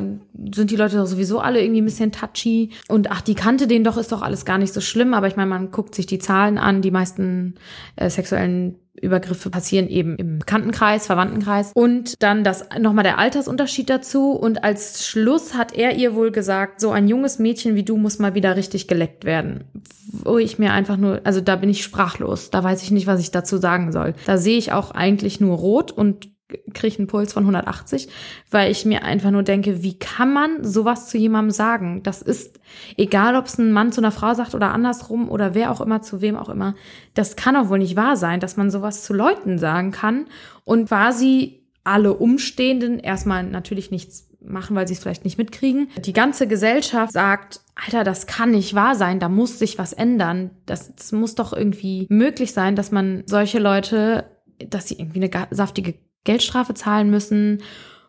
sind die Leute doch sowieso alle irgendwie ein bisschen touchy. Und ach, die kannte den doch, ist doch alles gar nicht so schlimm, aber ich meine, man guckt sich die Zahlen an, die meisten äh, sexuellen Übergriffe passieren eben im Bekanntenkreis, Verwandtenkreis. Und dann das nochmal der Altersunterschied dazu. Und als Schluss hat er ihr wohl gesagt, so ein junges Mädchen wie du muss mal wieder richtig geleckt werden. Wo ich mir einfach nur, also da bin ich sprachlos. Da weiß ich nicht, was ich dazu sagen soll. Da sehe ich auch eigentlich nur rot und kriege einen Puls von 180, weil ich mir einfach nur denke, wie kann man sowas zu jemandem sagen? Das ist egal, ob es ein Mann zu einer Frau sagt oder andersrum oder wer auch immer zu wem auch immer. Das kann doch wohl nicht wahr sein, dass man sowas zu Leuten sagen kann und quasi alle Umstehenden erstmal natürlich nichts machen, weil sie es vielleicht nicht mitkriegen. Die ganze Gesellschaft sagt, Alter, das kann nicht wahr sein, da muss sich was ändern. Das, das muss doch irgendwie möglich sein, dass man solche Leute, dass sie irgendwie eine saftige Geldstrafe zahlen müssen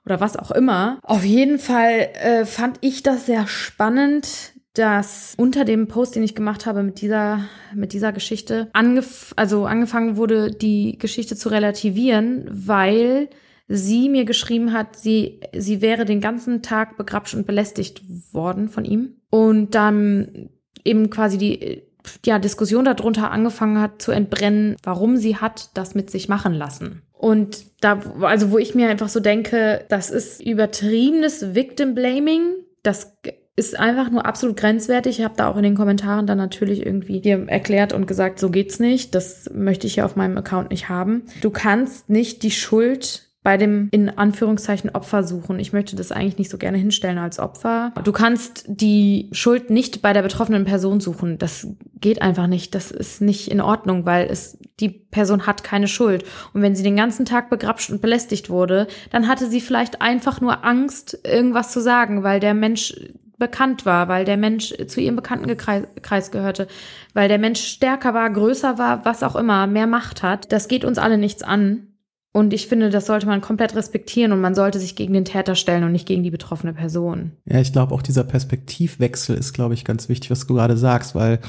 oder was auch immer. Auf jeden Fall äh, fand ich das sehr spannend, dass unter dem Post, den ich gemacht habe mit dieser, mit dieser Geschichte, angef also angefangen wurde, die Geschichte zu relativieren, weil sie mir geschrieben hat, sie, sie wäre den ganzen Tag begrapscht und belästigt worden von ihm. Und dann eben quasi die ja, Diskussion darunter angefangen hat zu entbrennen, warum sie hat das mit sich machen lassen. Und da, also wo ich mir einfach so denke, das ist übertriebenes Victim Blaming. Das ist einfach nur absolut grenzwertig. Ich habe da auch in den Kommentaren dann natürlich irgendwie dir erklärt und gesagt, so geht's nicht. Das möchte ich ja auf meinem Account nicht haben. Du kannst nicht die Schuld bei dem in Anführungszeichen Opfer suchen. Ich möchte das eigentlich nicht so gerne hinstellen als Opfer. Du kannst die Schuld nicht bei der betroffenen Person suchen. Das geht einfach nicht. Das ist nicht in Ordnung, weil es die Person hat keine Schuld. Und wenn sie den ganzen Tag begrapscht und belästigt wurde, dann hatte sie vielleicht einfach nur Angst, irgendwas zu sagen, weil der Mensch bekannt war, weil der Mensch zu ihrem Bekanntenkreis gehörte, weil der Mensch stärker war, größer war, was auch immer, mehr Macht hat. Das geht uns alle nichts an. Und ich finde, das sollte man komplett respektieren und man sollte sich gegen den Täter stellen und nicht gegen die betroffene Person. Ja, ich glaube auch dieser Perspektivwechsel ist, glaube ich, ganz wichtig, was du gerade sagst, weil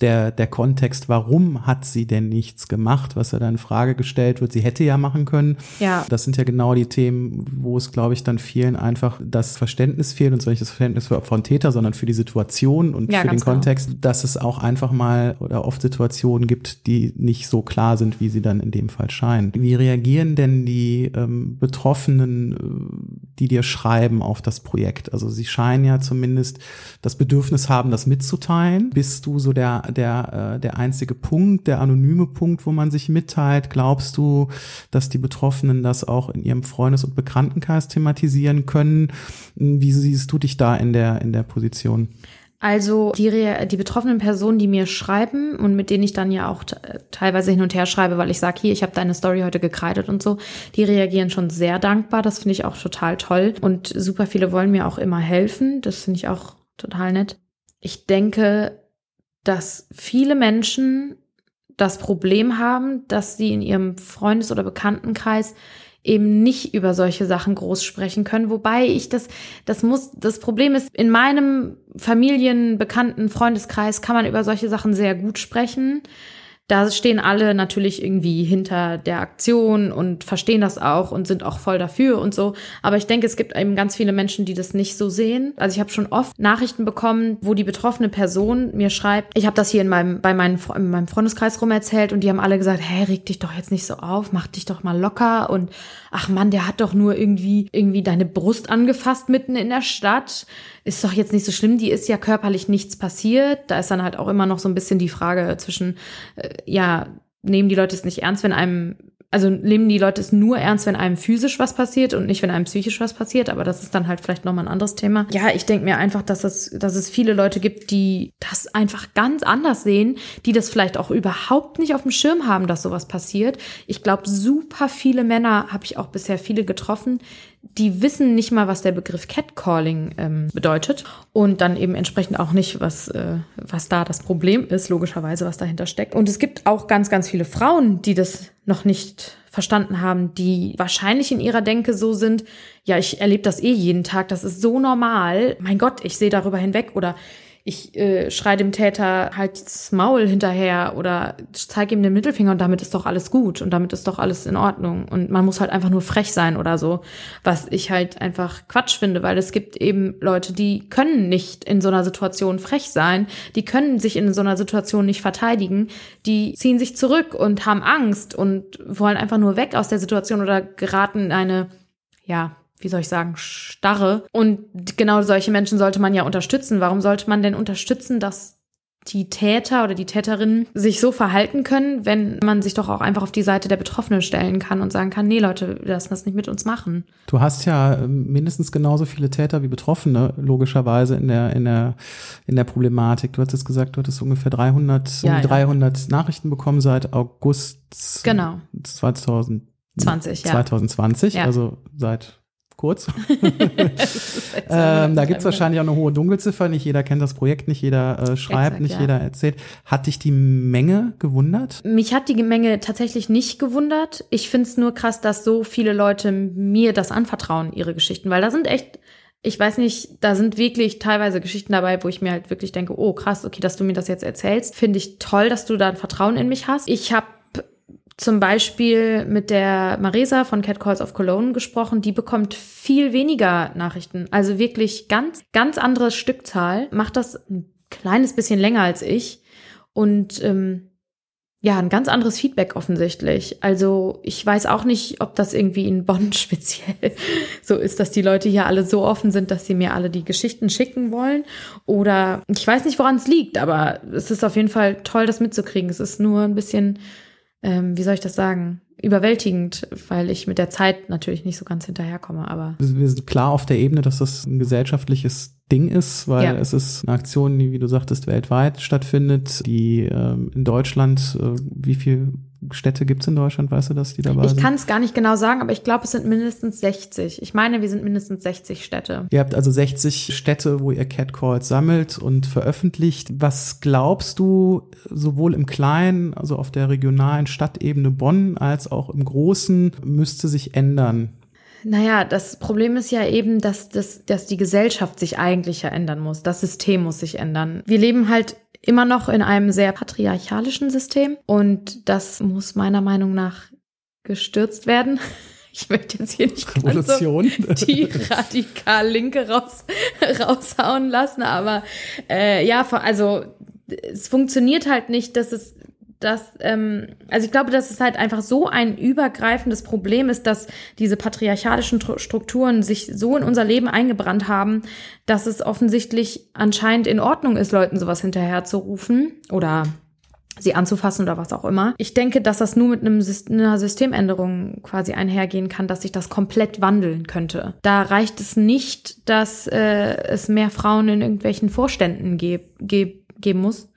der, der Kontext, warum hat sie denn nichts gemacht, was ja dann in Frage gestellt wird. Sie hätte ja machen können. Ja. Das sind ja genau die Themen, wo es, glaube ich, dann vielen einfach das Verständnis fehlt und zwar nicht das Verständnis für Opfer und Täter, sondern für die Situation und ja, für den genau. Kontext, dass es auch einfach mal oder oft Situationen gibt, die nicht so klar sind, wie sie dann in dem Fall scheinen. Wie reagieren denn die ähm, Betroffenen, äh, die dir schreiben auf das Projekt? Also sie scheinen ja zumindest das Bedürfnis haben, das mitzuteilen. Bist du so der der, äh, der einzige Punkt, der anonyme Punkt, wo man sich mitteilt? Glaubst du, dass die Betroffenen das auch in ihrem Freundes- und Bekanntenkreis thematisieren können? Wie siehst du dich da in der, in der Position? Also die, die betroffenen Personen, die mir schreiben und mit denen ich dann ja auch teilweise hin und her schreibe, weil ich sage, hier, ich habe deine Story heute gekreidet und so, die reagieren schon sehr dankbar. Das finde ich auch total toll. Und super viele wollen mir auch immer helfen. Das finde ich auch total nett. Ich denke, dass viele Menschen das Problem haben, dass sie in ihrem Freundes- oder Bekanntenkreis eben nicht über solche Sachen groß sprechen können. Wobei ich das, das muss, das Problem ist, in meinem Familien-, Bekannten-, Freundeskreis kann man über solche Sachen sehr gut sprechen. Da stehen alle natürlich irgendwie hinter der Aktion und verstehen das auch und sind auch voll dafür und so. Aber ich denke, es gibt eben ganz viele Menschen, die das nicht so sehen. Also ich habe schon oft Nachrichten bekommen, wo die betroffene Person mir schreibt, ich habe das hier in meinem, bei meinen, in meinem Freundeskreis rum erzählt und die haben alle gesagt, hey, reg dich doch jetzt nicht so auf, mach dich doch mal locker und ach Mann, der hat doch nur irgendwie, irgendwie deine Brust angefasst mitten in der Stadt ist doch jetzt nicht so schlimm, die ist ja körperlich nichts passiert. Da ist dann halt auch immer noch so ein bisschen die Frage zwischen, äh, ja, nehmen die Leute es nicht ernst, wenn einem also nehmen die Leute es nur ernst, wenn einem physisch was passiert und nicht, wenn einem psychisch was passiert. Aber das ist dann halt vielleicht nochmal ein anderes Thema. Ja, ich denke mir einfach, dass es, dass es viele Leute gibt, die das einfach ganz anders sehen, die das vielleicht auch überhaupt nicht auf dem Schirm haben, dass sowas passiert. Ich glaube, super viele Männer habe ich auch bisher viele getroffen, die wissen nicht mal, was der Begriff Catcalling ähm, bedeutet und dann eben entsprechend auch nicht, was, äh, was da das Problem ist, logischerweise, was dahinter steckt. Und es gibt auch ganz, ganz viele Frauen, die das noch nicht verstanden haben, die wahrscheinlich in ihrer Denke so sind, ja, ich erlebe das eh jeden Tag, das ist so normal, mein Gott, ich sehe darüber hinweg oder ich äh, schreie dem Täter halt das Maul hinterher oder zeige ihm den Mittelfinger und damit ist doch alles gut und damit ist doch alles in Ordnung. Und man muss halt einfach nur frech sein oder so, was ich halt einfach Quatsch finde, weil es gibt eben Leute, die können nicht in so einer Situation frech sein, die können sich in so einer Situation nicht verteidigen, die ziehen sich zurück und haben Angst und wollen einfach nur weg aus der Situation oder geraten in eine, ja, wie soll ich sagen, starre. Und genau solche Menschen sollte man ja unterstützen. Warum sollte man denn unterstützen, dass die Täter oder die Täterinnen sich so verhalten können, wenn man sich doch auch einfach auf die Seite der Betroffenen stellen kann und sagen kann, nee Leute, lassen das nicht mit uns machen. Du hast ja ähm, mindestens genauso viele Täter wie Betroffene, logischerweise in der, in der, in der Problematik. Du hast jetzt gesagt, du hattest ungefähr 300, ja, um 300 ja. Nachrichten bekommen seit August genau. 2020, 2020, ja. also seit kurz. ähm, da gibt es wahrscheinlich auch eine hohe Dunkelziffer. Nicht jeder kennt das Projekt, nicht jeder äh, schreibt, Exakt, nicht ja. jeder erzählt. Hat dich die Menge gewundert? Mich hat die Menge tatsächlich nicht gewundert. Ich finde es nur krass, dass so viele Leute mir das anvertrauen, ihre Geschichten, weil da sind echt ich weiß nicht, da sind wirklich teilweise Geschichten dabei, wo ich mir halt wirklich denke, oh krass, okay, dass du mir das jetzt erzählst. Finde ich toll, dass du da ein Vertrauen in mich hast. Ich habe zum Beispiel mit der Marisa von Cat Calls of Cologne gesprochen. Die bekommt viel weniger Nachrichten. Also wirklich ganz, ganz andere Stückzahl. Macht das ein kleines bisschen länger als ich. Und ähm, ja, ein ganz anderes Feedback offensichtlich. Also ich weiß auch nicht, ob das irgendwie in Bonn speziell so ist, dass die Leute hier alle so offen sind, dass sie mir alle die Geschichten schicken wollen. Oder ich weiß nicht, woran es liegt, aber es ist auf jeden Fall toll, das mitzukriegen. Es ist nur ein bisschen ähm, wie soll ich das sagen, überwältigend, weil ich mit der Zeit natürlich nicht so ganz hinterherkomme. Aber wir sind klar auf der Ebene, dass das ein gesellschaftliches Ding ist, weil ja. es ist eine Aktion, die, wie du sagtest, weltweit stattfindet, die ähm, in Deutschland, äh, wie viel Städte gibt es in Deutschland, weißt du das, die dabei ich sind? Ich kann es gar nicht genau sagen, aber ich glaube, es sind mindestens 60. Ich meine, wir sind mindestens 60 Städte. Ihr habt also 60 Städte, wo ihr Catcalls sammelt und veröffentlicht. Was glaubst du, sowohl im kleinen, also auf der regionalen Stadtebene Bonn, als auch im großen, müsste sich ändern? Naja, das Problem ist ja eben, dass, dass, dass die Gesellschaft sich eigentlich ja ändern muss. Das System muss sich ändern. Wir leben halt immer noch in einem sehr patriarchalischen System und das muss meiner Meinung nach gestürzt werden. Ich möchte jetzt hier nicht Revolution. So die radikal Linke raus, raushauen lassen, aber äh, ja, also es funktioniert halt nicht, dass es dass, ähm, also ich glaube, dass es halt einfach so ein übergreifendes Problem ist, dass diese patriarchalischen Strukturen sich so in unser Leben eingebrannt haben, dass es offensichtlich anscheinend in Ordnung ist, Leuten sowas hinterherzurufen oder sie anzufassen oder was auch immer. Ich denke, dass das nur mit einem einer Systemänderung quasi einhergehen kann, dass sich das komplett wandeln könnte. Da reicht es nicht, dass äh, es mehr Frauen in irgendwelchen Vorständen ge ge geben muss,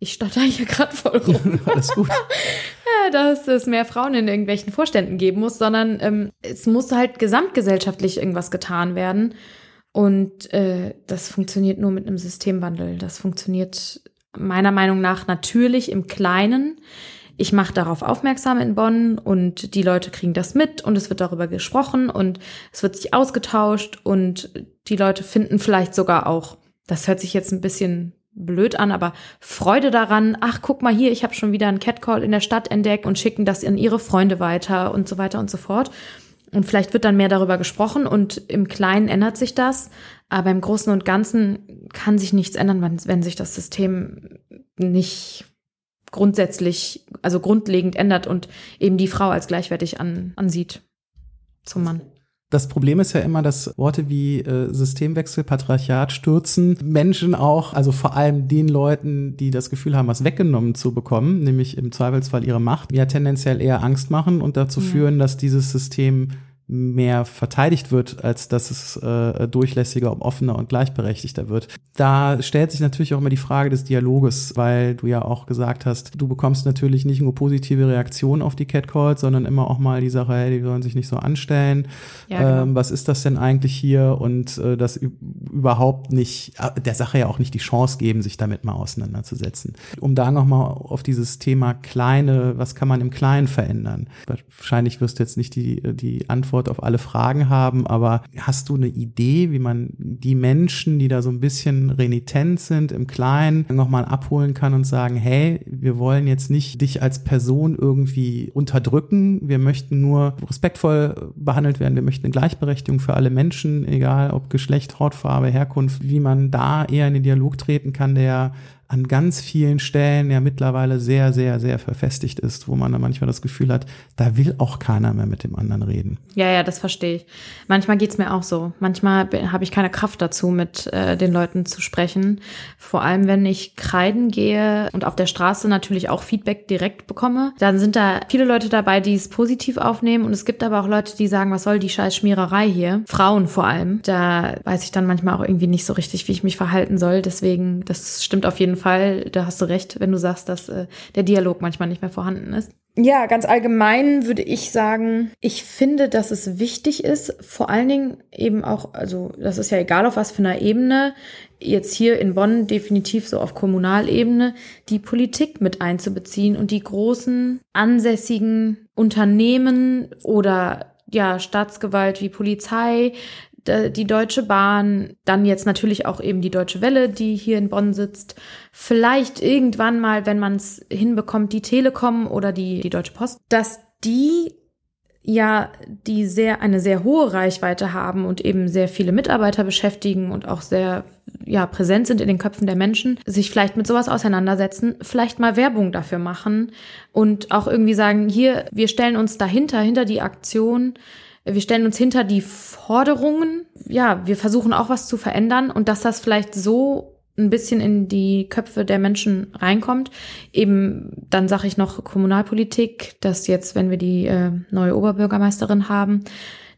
ich stotter hier gerade voll rum. Alles gut. ja, dass es mehr Frauen in irgendwelchen Vorständen geben muss, sondern ähm, es muss halt gesamtgesellschaftlich irgendwas getan werden. Und äh, das funktioniert nur mit einem Systemwandel. Das funktioniert meiner Meinung nach natürlich im Kleinen. Ich mache darauf aufmerksam in Bonn und die Leute kriegen das mit und es wird darüber gesprochen und es wird sich ausgetauscht und die Leute finden vielleicht sogar auch, das hört sich jetzt ein bisschen blöd an, aber Freude daran, ach guck mal hier, ich habe schon wieder einen Catcall in der Stadt entdeckt und schicken das an ihre Freunde weiter und so weiter und so fort. Und vielleicht wird dann mehr darüber gesprochen und im Kleinen ändert sich das, aber im Großen und Ganzen kann sich nichts ändern, wenn, wenn sich das System nicht grundsätzlich, also grundlegend ändert und eben die Frau als gleichwertig an, ansieht zum Mann. Das Problem ist ja immer, dass Worte wie äh, Systemwechsel, Patriarchat stürzen Menschen auch, also vor allem den Leuten, die das Gefühl haben, was weggenommen zu bekommen, nämlich im Zweifelsfall ihre Macht, ja tendenziell eher Angst machen und dazu ja. führen, dass dieses System mehr verteidigt wird, als dass es äh, durchlässiger, offener und gleichberechtigter wird. Da stellt sich natürlich auch immer die Frage des Dialoges, weil du ja auch gesagt hast, du bekommst natürlich nicht nur positive Reaktionen auf die Catcalls, sondern immer auch mal die Sache, hey, die sollen sich nicht so anstellen. Ja, genau. ähm, was ist das denn eigentlich hier? Und äh, das überhaupt nicht, äh, der Sache ja auch nicht die Chance geben, sich damit mal auseinanderzusetzen. Um da nochmal auf dieses Thema kleine, was kann man im Kleinen verändern? Wahrscheinlich wirst du jetzt nicht die, die Antwort Antwort auf alle Fragen haben, aber hast du eine Idee, wie man die Menschen, die da so ein bisschen renitent sind, im Kleinen nochmal abholen kann und sagen, hey, wir wollen jetzt nicht dich als Person irgendwie unterdrücken, wir möchten nur respektvoll behandelt werden, wir möchten eine Gleichberechtigung für alle Menschen, egal ob Geschlecht, Hautfarbe, Herkunft, wie man da eher in den Dialog treten kann, der an ganz vielen Stellen ja mittlerweile sehr, sehr, sehr verfestigt ist, wo man dann manchmal das Gefühl hat, da will auch keiner mehr mit dem anderen reden. Ja, ja, das verstehe ich. Manchmal geht's mir auch so. Manchmal habe ich keine Kraft dazu, mit äh, den Leuten zu sprechen. Vor allem, wenn ich kreiden gehe und auf der Straße natürlich auch Feedback direkt bekomme, dann sind da viele Leute dabei, die es positiv aufnehmen. Und es gibt aber auch Leute, die sagen, was soll die scheiß Schmiererei hier? Frauen vor allem. Da weiß ich dann manchmal auch irgendwie nicht so richtig, wie ich mich verhalten soll. Deswegen, das stimmt auf jeden Fall Fall, da hast du recht, wenn du sagst, dass äh, der Dialog manchmal nicht mehr vorhanden ist. Ja, ganz allgemein würde ich sagen, ich finde, dass es wichtig ist, vor allen Dingen eben auch, also das ist ja egal auf was für einer Ebene, jetzt hier in Bonn definitiv so auf Kommunalebene, die Politik mit einzubeziehen und die großen ansässigen Unternehmen oder ja, Staatsgewalt wie Polizei, die Deutsche Bahn, dann jetzt natürlich auch eben die Deutsche Welle, die hier in Bonn sitzt. Vielleicht irgendwann mal, wenn man es hinbekommt, die Telekom oder die, die Deutsche Post, dass die ja, die sehr, eine sehr hohe Reichweite haben und eben sehr viele Mitarbeiter beschäftigen und auch sehr, ja, präsent sind in den Köpfen der Menschen, sich vielleicht mit sowas auseinandersetzen, vielleicht mal Werbung dafür machen und auch irgendwie sagen, hier, wir stellen uns dahinter, hinter die Aktion, wir stellen uns hinter die Forderungen. Ja, wir versuchen auch was zu verändern und dass das vielleicht so ein bisschen in die Köpfe der Menschen reinkommt. Eben, dann sage ich noch Kommunalpolitik, dass jetzt, wenn wir die äh, neue Oberbürgermeisterin haben,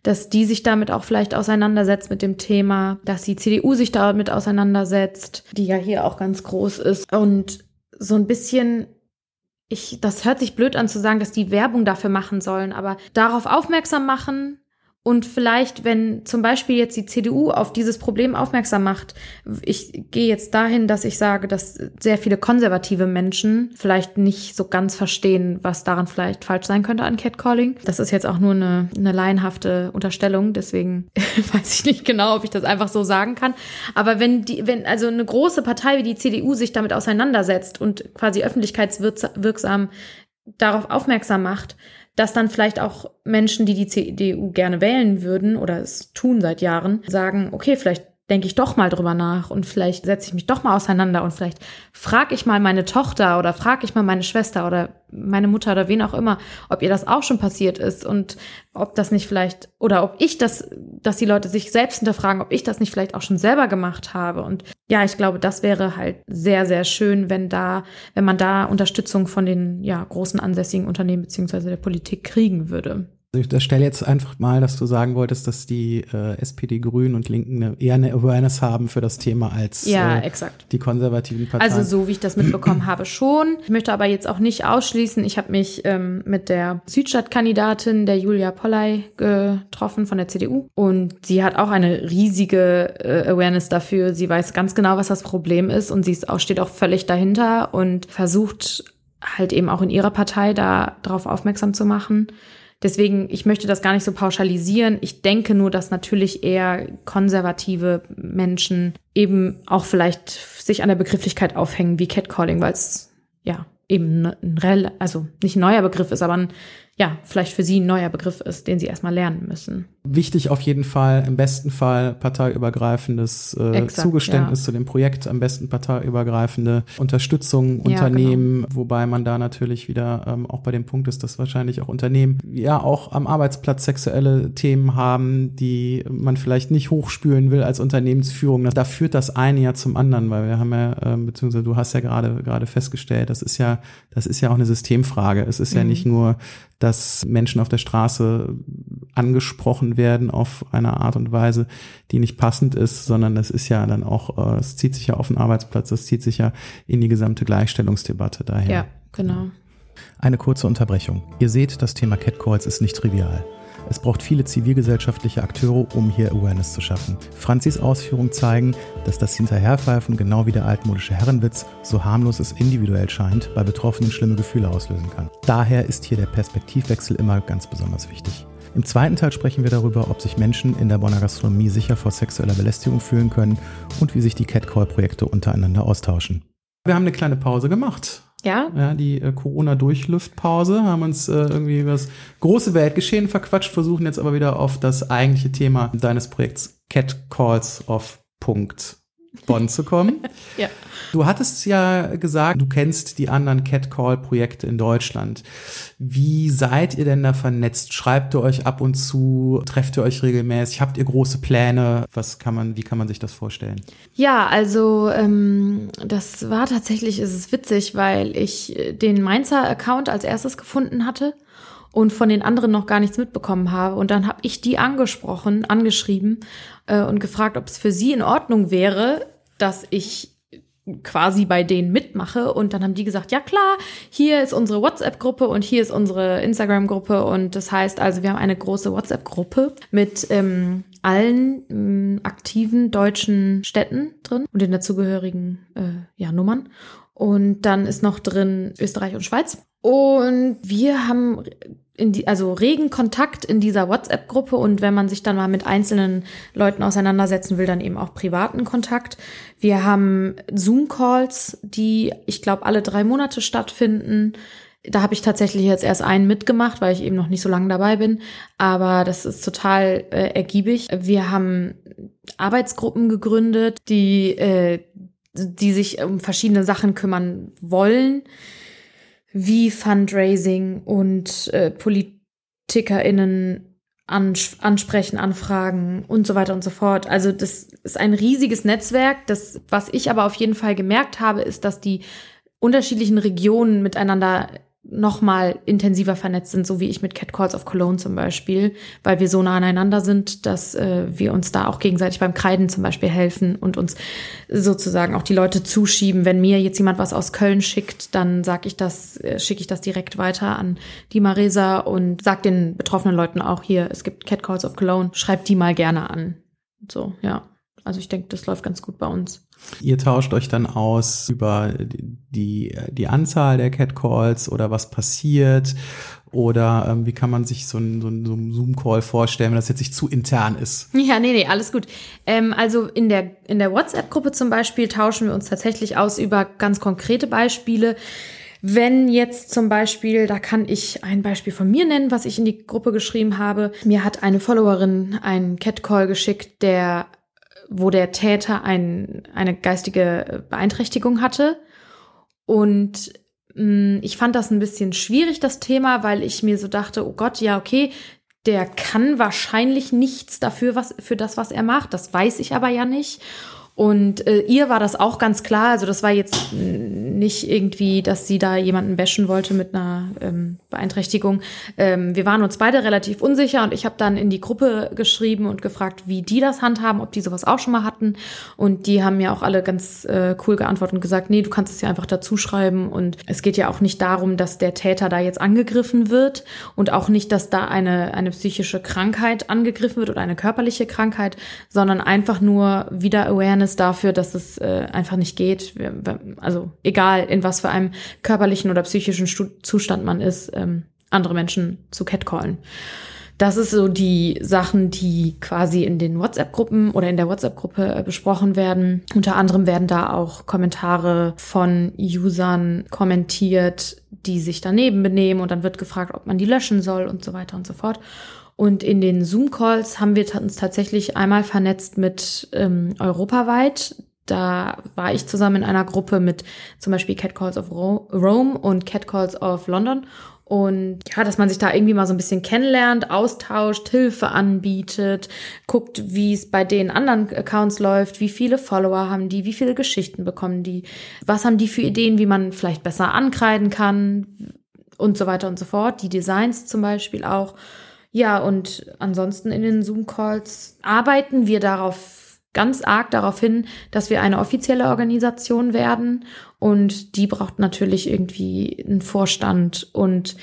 dass die sich damit auch vielleicht auseinandersetzt mit dem Thema, dass die CDU sich damit auseinandersetzt, die ja hier auch ganz groß ist und so ein bisschen ich, das hört sich blöd an zu sagen, dass die Werbung dafür machen sollen, aber darauf aufmerksam machen, und vielleicht, wenn zum Beispiel jetzt die CDU auf dieses Problem aufmerksam macht, ich gehe jetzt dahin, dass ich sage, dass sehr viele konservative Menschen vielleicht nicht so ganz verstehen, was daran vielleicht falsch sein könnte an Catcalling. Das ist jetzt auch nur eine, eine laienhafte Unterstellung, deswegen weiß ich nicht genau, ob ich das einfach so sagen kann. Aber wenn die, wenn also eine große Partei wie die CDU sich damit auseinandersetzt und quasi öffentlichkeitswirksam darauf aufmerksam macht, dass dann vielleicht auch Menschen, die die CDU gerne wählen würden oder es tun seit Jahren, sagen, okay, vielleicht denke ich doch mal drüber nach und vielleicht setze ich mich doch mal auseinander und vielleicht frage ich mal meine Tochter oder frage ich mal meine Schwester oder meine Mutter oder wen auch immer, ob ihr das auch schon passiert ist und ob das nicht vielleicht oder ob ich das, dass die Leute sich selbst hinterfragen, ob ich das nicht vielleicht auch schon selber gemacht habe. Und ja, ich glaube, das wäre halt sehr, sehr schön, wenn da, wenn man da Unterstützung von den ja, großen ansässigen Unternehmen beziehungsweise der Politik kriegen würde. Ich stelle jetzt einfach mal, dass du sagen wolltest, dass die äh, SPD, Grünen und Linken eine, eher eine Awareness haben für das Thema als ja, äh, die konservativen Parteien. Also so wie ich das mitbekommen habe schon. Ich möchte aber jetzt auch nicht ausschließen. Ich habe mich ähm, mit der Südstadtkandidatin, der Julia Polley, getroffen von der CDU. Und sie hat auch eine riesige äh, Awareness dafür. Sie weiß ganz genau, was das Problem ist und sie ist auch, steht auch völlig dahinter und versucht halt eben auch in ihrer Partei da darauf aufmerksam zu machen. Deswegen, ich möchte das gar nicht so pauschalisieren. Ich denke nur, dass natürlich eher konservative Menschen eben auch vielleicht sich an der Begrifflichkeit aufhängen wie Catcalling, weil es ja eben ein, also nicht ein neuer Begriff ist, aber ein ja, vielleicht für sie ein neuer Begriff ist, den sie erstmal lernen müssen. Wichtig auf jeden Fall, im besten Fall parteiübergreifendes äh, Exakt, Zugeständnis ja. zu dem Projekt, am besten parteiübergreifende Unterstützung, ja, Unternehmen, genau. wobei man da natürlich wieder ähm, auch bei dem Punkt ist, dass wahrscheinlich auch Unternehmen ja auch am Arbeitsplatz sexuelle Themen haben, die man vielleicht nicht hochspülen will als Unternehmensführung. Da führt das eine ja zum anderen, weil wir haben ja, äh, beziehungsweise du hast ja gerade gerade festgestellt, das ist ja, das ist ja auch eine Systemfrage. Es ist mhm. ja nicht nur dass Menschen auf der Straße angesprochen werden auf eine Art und Weise, die nicht passend ist, sondern das ist ja dann auch, äh, es zieht sich ja auf den Arbeitsplatz, es zieht sich ja in die gesamte Gleichstellungsdebatte daher. Ja, genau. Eine kurze Unterbrechung. Ihr seht, das Thema Catcalls ist nicht trivial. Es braucht viele zivilgesellschaftliche Akteure, um hier Awareness zu schaffen. Franzis Ausführungen zeigen, dass das Hinterherpfeifen genau wie der altmodische Herrenwitz, so harmlos es individuell scheint, bei Betroffenen schlimme Gefühle auslösen kann. Daher ist hier der Perspektivwechsel immer ganz besonders wichtig. Im zweiten Teil sprechen wir darüber, ob sich Menschen in der Bonner Gastronomie sicher vor sexueller Belästigung fühlen können und wie sich die Catcall-Projekte untereinander austauschen. Wir haben eine kleine Pause gemacht. Ja. Ja, die äh, Corona-Durchlüftpause, haben uns äh, irgendwie über das große Weltgeschehen verquatscht, versuchen jetzt aber wieder auf das eigentliche Thema deines Projekts Cat Calls of Punkt Bonn zu kommen. Ja. Du hattest ja gesagt, du kennst die anderen Catcall-Projekte in Deutschland. Wie seid ihr denn da vernetzt? Schreibt ihr euch ab und zu? Trefft ihr euch regelmäßig? Habt ihr große Pläne? Was kann man, wie kann man sich das vorstellen? Ja, also ähm, das war tatsächlich, ist es witzig, weil ich den Mainzer-Account als erstes gefunden hatte und von den anderen noch gar nichts mitbekommen habe. Und dann habe ich die angesprochen, angeschrieben äh, und gefragt, ob es für sie in Ordnung wäre, dass ich quasi bei denen mitmache. Und dann haben die gesagt, ja klar, hier ist unsere WhatsApp-Gruppe und hier ist unsere Instagram-Gruppe. Und das heißt also, wir haben eine große WhatsApp-Gruppe mit ähm, allen ähm, aktiven deutschen Städten drin und den dazugehörigen äh, ja, Nummern. Und dann ist noch drin Österreich und Schweiz. Und wir haben die, also regen Kontakt in dieser WhatsApp-Gruppe und wenn man sich dann mal mit einzelnen Leuten auseinandersetzen will, dann eben auch privaten Kontakt. Wir haben Zoom-Calls, die ich glaube alle drei Monate stattfinden. Da habe ich tatsächlich jetzt erst einen mitgemacht, weil ich eben noch nicht so lange dabei bin. Aber das ist total äh, ergiebig. Wir haben Arbeitsgruppen gegründet, die, äh, die sich um verschiedene Sachen kümmern wollen wie Fundraising und äh, PolitikerInnen ans ansprechen, anfragen und so weiter und so fort. Also das ist ein riesiges Netzwerk. Das, was ich aber auf jeden Fall gemerkt habe, ist, dass die unterschiedlichen Regionen miteinander noch mal intensiver vernetzt sind, so wie ich mit Cat Calls of Cologne zum Beispiel, weil wir so nah aneinander sind, dass äh, wir uns da auch gegenseitig beim Kreiden zum Beispiel helfen und uns sozusagen auch die Leute zuschieben. Wenn mir jetzt jemand was aus Köln schickt, dann sag ich das, äh, schicke ich das direkt weiter an die Maresa und sag den betroffenen Leuten auch hier, es gibt Cat Calls of Cologne, schreibt die mal gerne an. So, ja. Also ich denke, das läuft ganz gut bei uns. Ihr tauscht euch dann aus über die, die Anzahl der Catcalls oder was passiert oder ähm, wie kann man sich so ein, so ein, so ein Zoom-Call vorstellen, wenn das jetzt nicht zu intern ist? Ja, nee, nee, alles gut. Ähm, also in der, in der WhatsApp-Gruppe zum Beispiel tauschen wir uns tatsächlich aus über ganz konkrete Beispiele. Wenn jetzt zum Beispiel, da kann ich ein Beispiel von mir nennen, was ich in die Gruppe geschrieben habe. Mir hat eine Followerin einen Catcall geschickt, der wo der Täter ein, eine geistige Beeinträchtigung hatte. Und mh, mm, ich fand das ein bisschen schwierig, das Thema, weil ich mir so dachte, oh Gott, ja, okay, der kann wahrscheinlich nichts dafür, was, für das, was er macht. Das weiß ich aber ja nicht. Und äh, ihr war das auch ganz klar. Also das war jetzt nicht irgendwie, dass sie da jemanden bashen wollte mit einer ähm, Beeinträchtigung. Ähm, wir waren uns beide relativ unsicher und ich habe dann in die Gruppe geschrieben und gefragt, wie die das handhaben, ob die sowas auch schon mal hatten. Und die haben mir auch alle ganz äh, cool geantwortet und gesagt, nee, du kannst es ja einfach dazu schreiben. Und es geht ja auch nicht darum, dass der Täter da jetzt angegriffen wird und auch nicht, dass da eine, eine psychische Krankheit angegriffen wird oder eine körperliche Krankheit, sondern einfach nur wieder Awareness Awareness dafür, dass es äh, einfach nicht geht. Also egal, in was für einem körperlichen oder psychischen Zustand man ist, ähm, andere Menschen zu catcallen. Das ist so die Sachen, die quasi in den WhatsApp-Gruppen oder in der WhatsApp-Gruppe äh, besprochen werden. Unter anderem werden da auch Kommentare von Usern kommentiert, die sich daneben benehmen und dann wird gefragt, ob man die löschen soll und so weiter und so fort. Und in den Zoom-Calls haben wir uns tatsächlich einmal vernetzt mit ähm, europaweit. Da war ich zusammen in einer Gruppe mit zum Beispiel Cat Calls of Rome und Cat Calls of London. Und ja, dass man sich da irgendwie mal so ein bisschen kennenlernt, austauscht, Hilfe anbietet, guckt, wie es bei den anderen Accounts läuft, wie viele Follower haben die, wie viele Geschichten bekommen die, was haben die für Ideen, wie man vielleicht besser ankreiden kann und so weiter und so fort. Die Designs zum Beispiel auch. Ja, und ansonsten in den Zoom-Calls arbeiten wir darauf ganz arg darauf hin, dass wir eine offizielle Organisation werden. Und die braucht natürlich irgendwie einen Vorstand und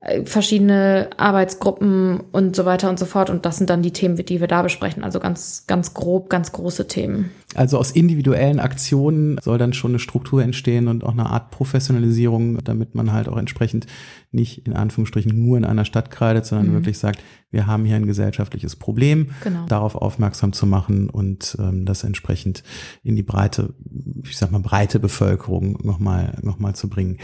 äh, verschiedene Arbeitsgruppen und so weiter und so fort. Und das sind dann die Themen, die wir da besprechen. Also ganz, ganz grob, ganz große Themen. Also aus individuellen Aktionen soll dann schon eine Struktur entstehen und auch eine Art Professionalisierung, damit man halt auch entsprechend nicht in Anführungsstrichen nur in einer Stadt kreidet, sondern mhm. wirklich sagt, wir haben hier ein gesellschaftliches Problem, genau. darauf aufmerksam zu machen und ähm, das entsprechend in die breite, ich sag mal, breite Bevölkerung nochmal noch mal zu bringen.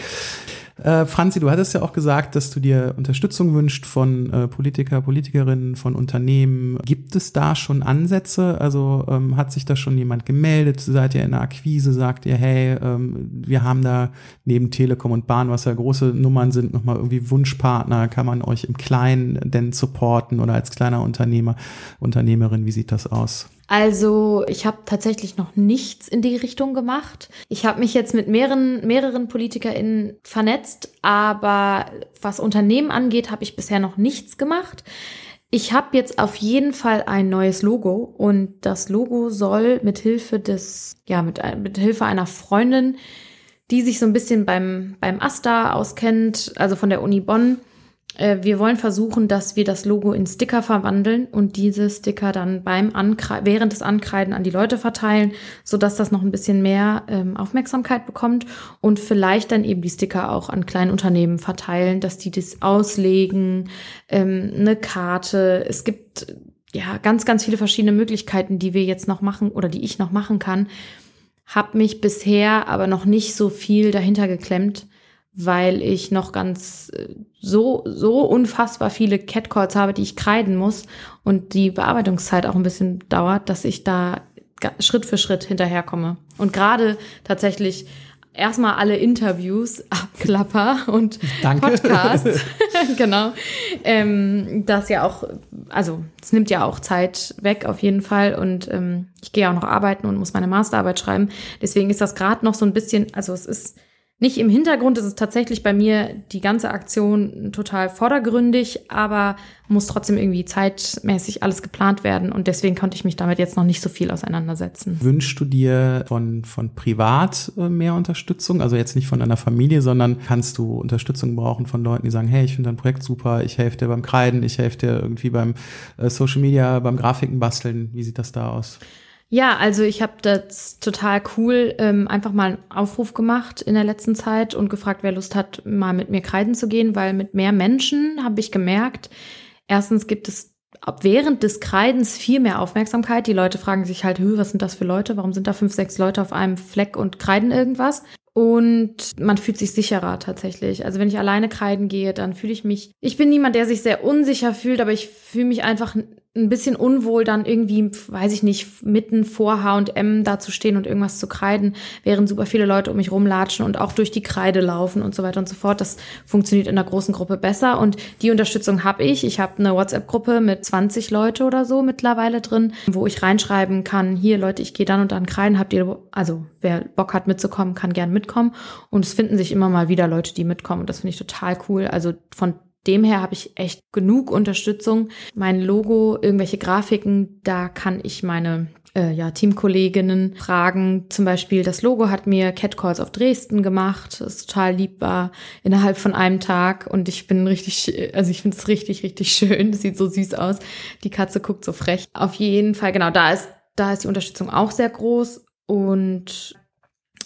Äh, Franzi, du hattest ja auch gesagt, dass du dir Unterstützung wünscht von äh, Politiker, Politikerinnen, von Unternehmen. Gibt es da schon Ansätze? Also ähm, hat sich da schon jemand gemeldet? Seid ihr in der Akquise? Sagt ihr, hey, ähm, wir haben da neben Telekom und Bahn, was ja große Nummern sind, nochmal irgendwie Wunschpartner? Kann man euch im Kleinen denn supporten oder als kleiner Unternehmer, Unternehmerin? Wie sieht das aus? Also ich habe tatsächlich noch nichts in die Richtung gemacht. Ich habe mich jetzt mit mehreren, mehreren PolitikerInnen vernetzt, aber was Unternehmen angeht, habe ich bisher noch nichts gemacht. Ich habe jetzt auf jeden Fall ein neues Logo und das Logo soll mit Hilfe des, ja, mit, mit Hilfe einer Freundin, die sich so ein bisschen beim, beim Asta auskennt, also von der Uni Bonn, äh, wir wollen versuchen, dass wir das Logo in Sticker verwandeln und diese Sticker dann beim Ankre während des Ankreiden an die Leute verteilen, so dass das noch ein bisschen mehr ähm, Aufmerksamkeit bekommt und vielleicht dann eben die Sticker auch an kleinen Unternehmen verteilen, dass die das auslegen, ähm, eine Karte. Es gibt ja ganz, ganz viele verschiedene Möglichkeiten, die wir jetzt noch machen oder die ich noch machen kann. Hab mich bisher aber noch nicht so viel dahinter geklemmt weil ich noch ganz äh, so, so unfassbar viele Catcalls habe, die ich kreiden muss und die Bearbeitungszeit auch ein bisschen dauert, dass ich da Schritt für Schritt hinterherkomme. Und gerade tatsächlich erstmal alle Interviews abklapper und Danke. Podcasts. genau. Ähm, das ja auch, also es nimmt ja auch Zeit weg auf jeden Fall. Und ähm, ich gehe auch noch arbeiten und muss meine Masterarbeit schreiben. Deswegen ist das gerade noch so ein bisschen, also es ist nicht im Hintergrund ist es tatsächlich bei mir die ganze Aktion total vordergründig, aber muss trotzdem irgendwie zeitmäßig alles geplant werden und deswegen konnte ich mich damit jetzt noch nicht so viel auseinandersetzen. Wünschst du dir von, von privat äh, mehr Unterstützung? Also jetzt nicht von deiner Familie, sondern kannst du Unterstützung brauchen von Leuten, die sagen, hey, ich finde dein Projekt super, ich helfe dir beim Kreiden, ich helfe dir irgendwie beim äh, Social Media, beim Grafiken basteln. Wie sieht das da aus? Ja, also ich habe das total cool ähm, einfach mal einen Aufruf gemacht in der letzten Zeit und gefragt, wer Lust hat, mal mit mir kreiden zu gehen, weil mit mehr Menschen habe ich gemerkt, erstens gibt es während des Kreidens viel mehr Aufmerksamkeit. Die Leute fragen sich halt, was sind das für Leute? Warum sind da fünf, sechs Leute auf einem Fleck und kreiden irgendwas? Und man fühlt sich sicherer tatsächlich. Also wenn ich alleine kreiden gehe, dann fühle ich mich. Ich bin niemand, der sich sehr unsicher fühlt, aber ich fühle mich einfach ein bisschen unwohl, dann irgendwie, weiß ich nicht, mitten vor H&M da zu stehen und irgendwas zu kreiden, während super viele Leute um mich rumlatschen und auch durch die Kreide laufen und so weiter und so fort. Das funktioniert in einer großen Gruppe besser und die Unterstützung habe ich. Ich habe eine WhatsApp-Gruppe mit 20 Leute oder so mittlerweile drin, wo ich reinschreiben kann, hier Leute, ich gehe dann und dann kreiden, habt ihr, also wer Bock hat mitzukommen, kann gern mitkommen und es finden sich immer mal wieder Leute, die mitkommen und das finde ich total cool. Also von dem her habe ich echt genug Unterstützung. Mein Logo, irgendwelche Grafiken, da kann ich meine äh, ja, Teamkolleginnen fragen. Zum Beispiel das Logo hat mir Catcalls auf Dresden gemacht, das total lieb war, innerhalb von einem Tag. Und ich bin richtig, also ich finde es richtig, richtig schön. Das sieht so süß aus. Die Katze guckt so frech. Auf jeden Fall, genau, da ist, da ist die Unterstützung auch sehr groß. Und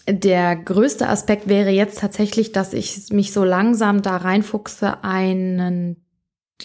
der größte Aspekt wäre jetzt tatsächlich, dass ich mich so langsam da reinfuchse, einen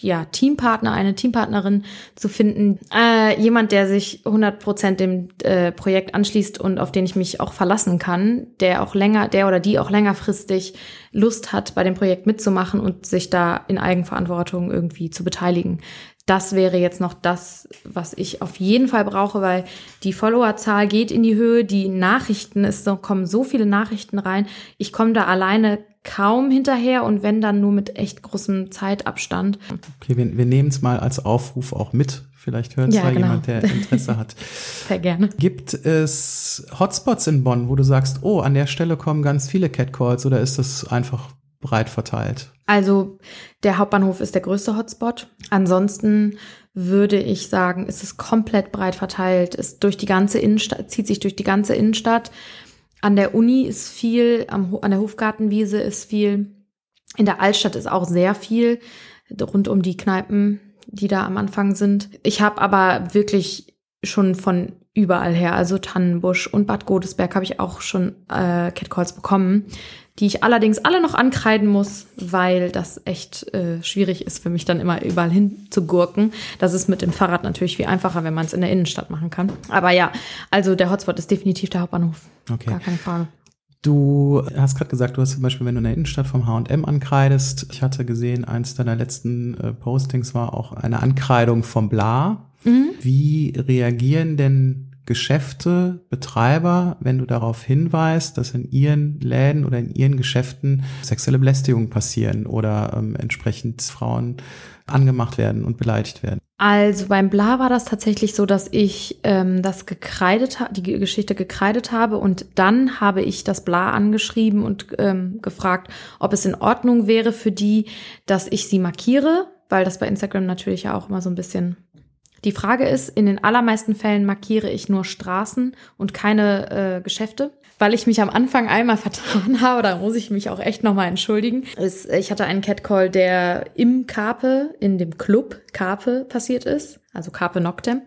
ja, Teampartner, eine Teampartnerin zu finden. Äh, jemand, der sich 100% dem äh, Projekt anschließt und auf den ich mich auch verlassen kann, der auch länger, der oder die auch längerfristig Lust hat, bei dem Projekt mitzumachen und sich da in Eigenverantwortung irgendwie zu beteiligen das wäre jetzt noch das, was ich auf jeden Fall brauche, weil die Followerzahl geht in die Höhe, die Nachrichten, es kommen so viele Nachrichten rein. Ich komme da alleine kaum hinterher und wenn dann nur mit echt großem Zeitabstand. Okay, wir, wir nehmen es mal als Aufruf auch mit. Vielleicht hört es ja, genau. jemand, der Interesse hat. Sehr gerne. Gibt es Hotspots in Bonn, wo du sagst, oh, an der Stelle kommen ganz viele Catcalls oder ist das einfach breit verteilt? Also der Hauptbahnhof ist der größte Hotspot. Ansonsten würde ich sagen, ist es komplett breit verteilt, ist durch die ganze Innenstadt, zieht sich durch die ganze Innenstadt. An der Uni ist viel, am, an der Hofgartenwiese ist viel. In der Altstadt ist auch sehr viel, rund um die Kneipen, die da am Anfang sind. Ich habe aber wirklich schon von überall her. Also Tannenbusch und Bad Godesberg habe ich auch schon äh, Catcalls bekommen, die ich allerdings alle noch ankreiden muss, weil das echt äh, schwierig ist für mich dann immer überall hin zu gurken. Das ist mit dem Fahrrad natürlich viel einfacher, wenn man es in der Innenstadt machen kann. Aber ja, also der Hotspot ist definitiv der Hauptbahnhof. Okay. Gar keine Frage. Du hast gerade gesagt, du hast zum Beispiel, wenn du in der Innenstadt vom H&M ankreidest, ich hatte gesehen, eins deiner letzten äh, Postings war auch eine Ankreidung vom Bla. Mhm. Wie reagieren denn Geschäfte, Betreiber, wenn du darauf hinweist, dass in ihren Läden oder in ihren Geschäften sexuelle Belästigungen passieren oder ähm, entsprechend Frauen angemacht werden und beleidigt werden? Also beim Bla war das tatsächlich so, dass ich ähm, das gekreidet die Geschichte gekreidet habe und dann habe ich das Bla angeschrieben und ähm, gefragt, ob es in Ordnung wäre für die, dass ich sie markiere, weil das bei Instagram natürlich ja auch immer so ein bisschen die Frage ist, in den allermeisten Fällen markiere ich nur Straßen und keine äh, Geschäfte. Weil ich mich am Anfang einmal vertan habe, da muss ich mich auch echt nochmal entschuldigen. ich hatte einen Catcall, der im Carpe, in dem Club Carpe passiert ist, also Carpe Noctem.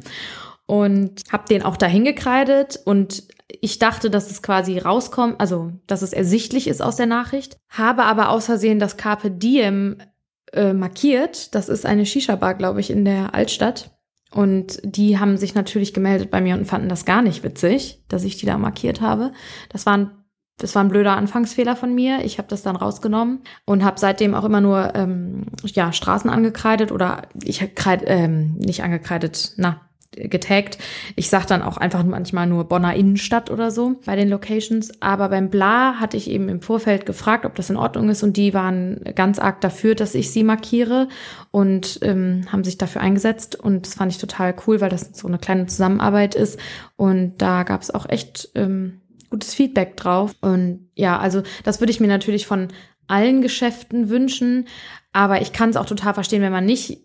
Und habe den auch dahin gekreidet und ich dachte, dass es quasi rauskommt, also dass es ersichtlich ist aus der Nachricht. Habe aber außersehen das Carpe Diem äh, markiert. Das ist eine Shisha-Bar, glaube ich, in der Altstadt. Und die haben sich natürlich gemeldet bei mir und fanden das gar nicht witzig, dass ich die da markiert habe. Das war ein, das war ein blöder Anfangsfehler von mir. Ich habe das dann rausgenommen und habe seitdem auch immer nur ähm, ja, Straßen angekreidet oder ich habe ähm, nicht angekreidet, na, getaggt. Ich sag dann auch einfach manchmal nur Bonner Innenstadt oder so bei den Locations. Aber beim Bla hatte ich eben im Vorfeld gefragt, ob das in Ordnung ist und die waren ganz arg dafür, dass ich sie markiere und ähm, haben sich dafür eingesetzt und das fand ich total cool, weil das so eine kleine Zusammenarbeit ist und da gab es auch echt ähm, gutes Feedback drauf und ja, also das würde ich mir natürlich von allen Geschäften wünschen, aber ich kann es auch total verstehen, wenn man nicht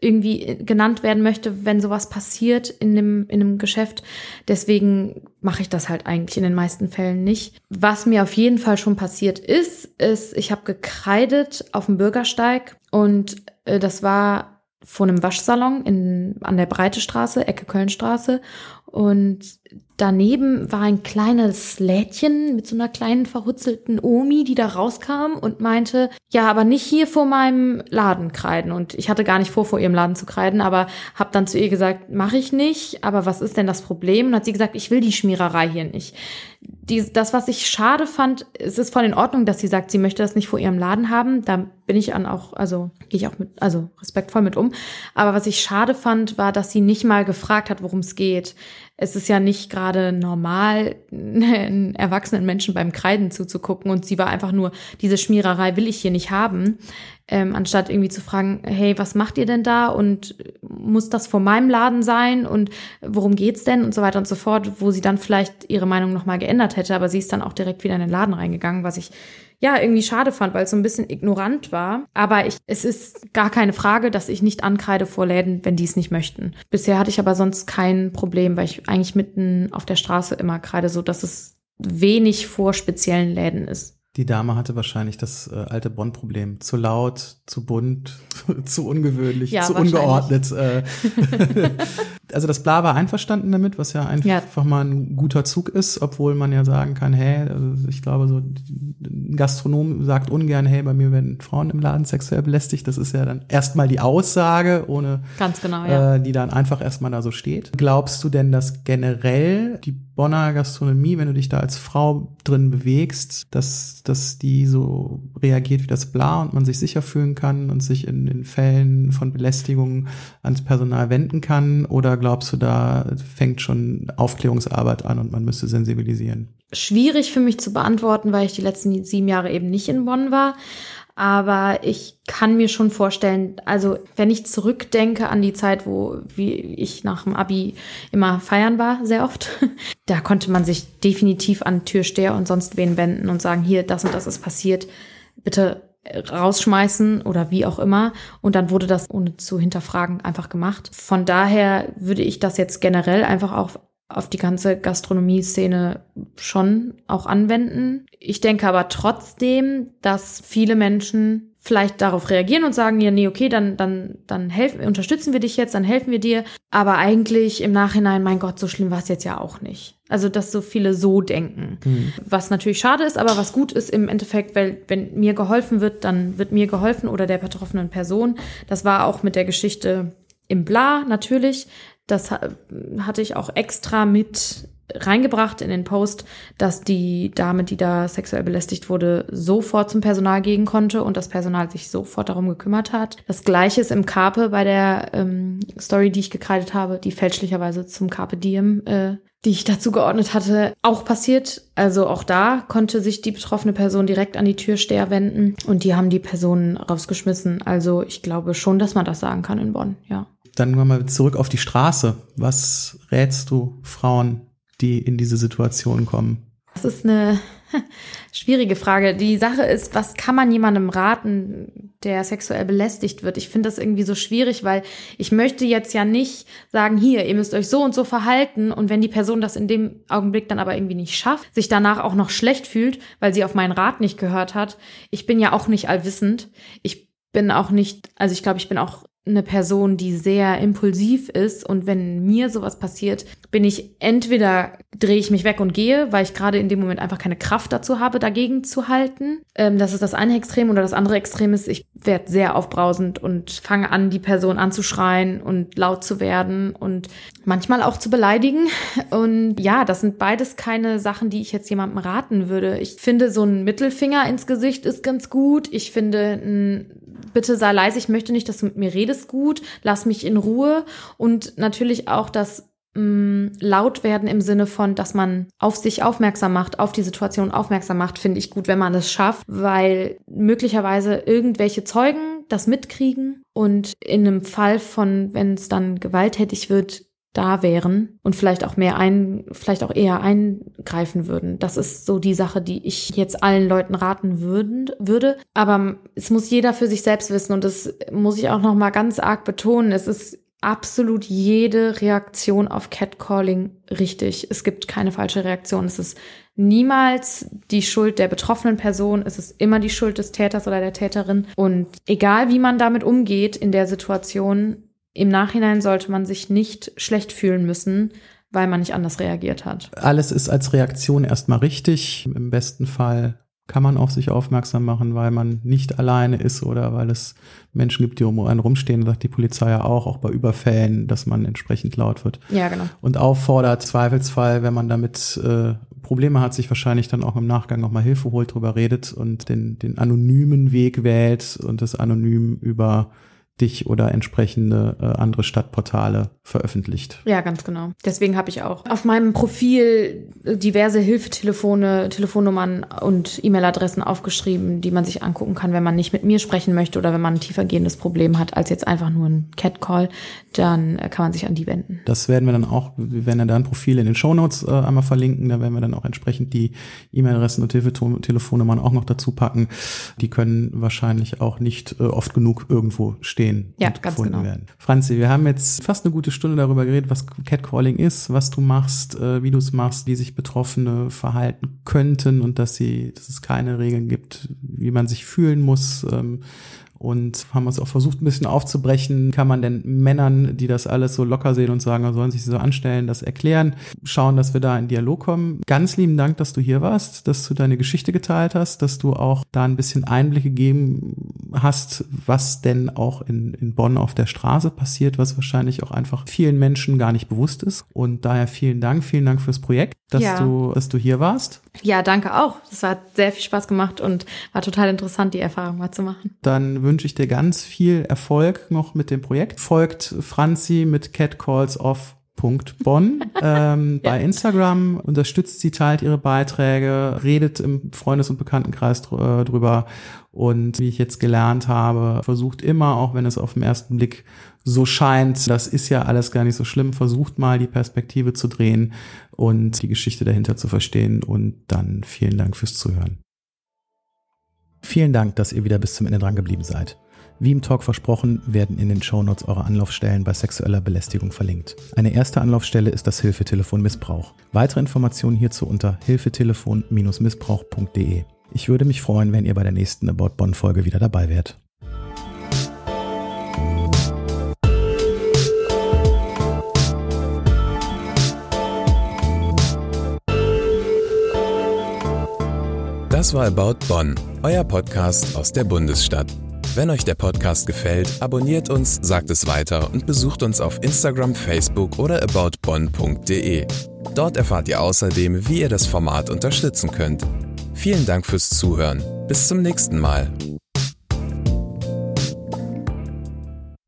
irgendwie genannt werden möchte, wenn sowas passiert in einem, in einem Geschäft. Deswegen mache ich das halt eigentlich in den meisten Fällen nicht. Was mir auf jeden Fall schon passiert ist, ist, ich habe gekreidet auf dem Bürgersteig und äh, das war vor einem Waschsalon in, an der Breite Straße, Ecke Kölnstraße. Und daneben war ein kleines Lädchen mit so einer kleinen verhutzelten Omi, die da rauskam und meinte, ja, aber nicht hier vor meinem Laden kreiden. Und ich hatte gar nicht vor, vor ihrem Laden zu kreiden, aber habe dann zu ihr gesagt, mache ich nicht. Aber was ist denn das Problem? Und hat sie gesagt, ich will die Schmiererei hier nicht. Die, das, was ich schade fand, es ist voll in Ordnung, dass sie sagt, sie möchte das nicht vor ihrem Laden haben. Da bin ich an auch, also gehe ich auch mit, also respektvoll mit um. Aber was ich schade fand, war, dass sie nicht mal gefragt hat, worum es geht es ist ja nicht gerade normal, einen erwachsenen Menschen beim Kreiden zuzugucken und sie war einfach nur, diese Schmiererei will ich hier nicht haben, ähm, anstatt irgendwie zu fragen, hey, was macht ihr denn da und muss das vor meinem Laden sein und worum geht's denn und so weiter und so fort, wo sie dann vielleicht ihre Meinung nochmal geändert hätte, aber sie ist dann auch direkt wieder in den Laden reingegangen, was ich ja, irgendwie schade fand, weil es so ein bisschen ignorant war. Aber ich, es ist gar keine Frage, dass ich nicht ankreide vor Läden, wenn die es nicht möchten. Bisher hatte ich aber sonst kein Problem, weil ich eigentlich mitten auf der Straße immer kreide, so dass es wenig vor speziellen Läden ist. Die Dame hatte wahrscheinlich das äh, alte Bonn-Problem. Zu laut, zu bunt, zu ungewöhnlich, ja, zu ungeordnet. Äh. also das Bla war einverstanden damit, was ja einfach ja. mal ein guter Zug ist, obwohl man ja sagen kann, hey, also ich glaube so, ein Gastronom sagt ungern, hey, bei mir werden Frauen im Laden sexuell belästigt. Das ist ja dann erstmal die Aussage, ohne Ganz genau, ja. äh, die dann einfach erstmal da so steht. Glaubst du denn, dass generell die Bonner Gastronomie, wenn du dich da als Frau drin bewegst, dass, dass die so reagiert wie das Bla und man sich sicher fühlen kann und sich in den Fällen von Belästigung ans Personal wenden kann? Oder glaubst du, da fängt schon Aufklärungsarbeit an und man müsste sensibilisieren? Schwierig für mich zu beantworten, weil ich die letzten sieben Jahre eben nicht in Bonn war. Aber ich kann mir schon vorstellen, also wenn ich zurückdenke an die Zeit, wo wie ich nach dem Abi immer feiern war, sehr oft, da konnte man sich definitiv an Türsteher und sonst wen wenden und sagen, hier, das und das ist passiert, bitte rausschmeißen oder wie auch immer. Und dann wurde das ohne zu hinterfragen einfach gemacht. Von daher würde ich das jetzt generell einfach auch auf die ganze Gastronomie-Szene schon auch anwenden. Ich denke aber trotzdem, dass viele Menschen vielleicht darauf reagieren und sagen, ja, nee, okay, dann, dann, dann helfen, unterstützen wir dich jetzt, dann helfen wir dir. Aber eigentlich im Nachhinein, mein Gott, so schlimm war es jetzt ja auch nicht. Also, dass so viele so denken. Mhm. Was natürlich schade ist, aber was gut ist im Endeffekt, weil wenn mir geholfen wird, dann wird mir geholfen oder der betroffenen Person. Das war auch mit der Geschichte im Bla natürlich. Das hatte ich auch extra mit reingebracht in den Post, dass die Dame, die da sexuell belästigt wurde, sofort zum Personal gehen konnte und das Personal sich sofort darum gekümmert hat. Das gleiche ist im Carpe bei der ähm, Story, die ich gekreidet habe, die fälschlicherweise zum Carpe Diem, äh, die ich dazu geordnet hatte, auch passiert. Also auch da konnte sich die betroffene Person direkt an die Türsteher wenden und die haben die Person rausgeschmissen. Also ich glaube schon, dass man das sagen kann in Bonn, ja. Dann mal zurück auf die Straße. Was rätst du Frauen, die in diese Situation kommen? Das ist eine schwierige Frage. Die Sache ist, was kann man jemandem raten, der sexuell belästigt wird? Ich finde das irgendwie so schwierig, weil ich möchte jetzt ja nicht sagen, hier, ihr müsst euch so und so verhalten und wenn die Person das in dem Augenblick dann aber irgendwie nicht schafft, sich danach auch noch schlecht fühlt, weil sie auf meinen Rat nicht gehört hat. Ich bin ja auch nicht allwissend. Ich bin auch nicht, also ich glaube, ich bin auch eine Person, die sehr impulsiv ist und wenn mir sowas passiert, bin ich entweder drehe ich mich weg und gehe, weil ich gerade in dem Moment einfach keine Kraft dazu habe, dagegen zu halten. Ähm, das ist das eine Extrem oder das andere Extrem ist, ich werde sehr aufbrausend und fange an, die Person anzuschreien und laut zu werden und manchmal auch zu beleidigen. Und ja, das sind beides keine Sachen, die ich jetzt jemandem raten würde. Ich finde, so ein Mittelfinger ins Gesicht ist ganz gut. Ich finde, ein bitte sei leise, ich möchte nicht, dass du mit mir redest. Gut, lass mich in Ruhe. Und natürlich auch das mh, mm, laut werden im Sinne von, dass man auf sich aufmerksam macht, auf die Situation aufmerksam macht, finde ich gut, wenn man es schafft, weil möglicherweise irgendwelche Zeugen das mitkriegen. Und in einem Fall von, wenn es dann gewalttätig wird, da wären und vielleicht auch mehr ein, vielleicht auch eher eingreifen würden. Das ist so die Sache, die ich jetzt allen Leuten raten würden, würde. Aber es muss jeder für sich selbst wissen und das muss ich auch noch mal ganz arg betonen. Es ist absolut jede Reaktion auf Catcalling richtig. Es gibt keine falsche Reaktion. Es ist niemals die Schuld der betroffenen Person. Es ist immer die Schuld des Täters oder der Täterin. Und egal wie man damit umgeht in der Situation, im Nachhinein sollte man sich nicht schlecht fühlen müssen, weil man nicht anders reagiert hat. Alles ist als Reaktion erstmal richtig. Im besten Fall kann man auf sich aufmerksam machen, weil man nicht alleine ist oder weil es Menschen gibt, die um einen rumstehen, sagt die Polizei ja auch, auch bei Überfällen, dass man entsprechend laut wird. Ja, genau. Und auffordert, Zweifelsfall, wenn man damit äh, Probleme hat, sich wahrscheinlich dann auch im Nachgang nochmal Hilfe holt, drüber redet und den, den anonymen Weg wählt und das anonym über dich oder entsprechende äh, andere Stadtportale veröffentlicht. Ja, ganz genau. Deswegen habe ich auch auf meinem Profil diverse Hilfetelefone, Telefonnummern und E-Mail-Adressen aufgeschrieben, die man sich angucken kann, wenn man nicht mit mir sprechen möchte oder wenn man ein tiefergehendes Problem hat als jetzt einfach nur ein Cat-Call, dann äh, kann man sich an die wenden. Das werden wir dann auch, wir werden ja dann Profile in den Shownotes äh, einmal verlinken, da werden wir dann auch entsprechend die E-Mail-Adressen und Telefonnummern auch noch dazu packen. Die können wahrscheinlich auch nicht äh, oft genug irgendwo stehen stehen ja, und gefunden genau. werden. Franzi, wir haben jetzt fast eine gute Stunde darüber geredet, was Catcalling ist, was du machst, äh, wie du es machst, wie sich Betroffene verhalten könnten und dass sie, dass es keine Regeln gibt, wie man sich fühlen muss. Und haben uns auch versucht, ein bisschen aufzubrechen. Kann man denn Männern, die das alles so locker sehen und sagen, sollen sich so anstellen, das erklären, schauen, dass wir da in Dialog kommen. Ganz lieben Dank, dass du hier warst, dass du deine Geschichte geteilt hast, dass du auch da ein bisschen Einblicke gegeben hast, was denn auch in, in Bonn auf der Straße passiert, was wahrscheinlich auch einfach vielen Menschen gar nicht bewusst ist. Und daher vielen Dank, vielen Dank fürs Projekt, dass ja. du, dass du hier warst. Ja, danke auch. Das hat sehr viel Spaß gemacht und war total interessant, die Erfahrung mal zu machen. Dann wünsche ich dir ganz viel Erfolg noch mit dem Projekt. Folgt Franzi mit Catcalls Off Bonn ähm, ja. bei Instagram, unterstützt sie, teilt ihre Beiträge, redet im Freundes- und Bekanntenkreis äh, drüber und wie ich jetzt gelernt habe, versucht immer, auch wenn es auf den ersten Blick so scheint, das ist ja alles gar nicht so schlimm, versucht mal die Perspektive zu drehen und die Geschichte dahinter zu verstehen und dann vielen Dank fürs Zuhören. Vielen Dank, dass ihr wieder bis zum Ende dran geblieben seid. Wie im Talk versprochen, werden in den Shownotes eure Anlaufstellen bei sexueller Belästigung verlinkt. Eine erste Anlaufstelle ist das Hilfetelefon Missbrauch. Weitere Informationen hierzu unter hilfetelefon-missbrauch.de. Ich würde mich freuen, wenn ihr bei der nächsten About Bonn Folge wieder dabei wärt. Das war About Bonn, euer Podcast aus der Bundesstadt. Wenn euch der Podcast gefällt, abonniert uns, sagt es weiter und besucht uns auf Instagram, Facebook oder aboutbonn.de. Dort erfahrt ihr außerdem, wie ihr das Format unterstützen könnt. Vielen Dank fürs Zuhören. Bis zum nächsten Mal.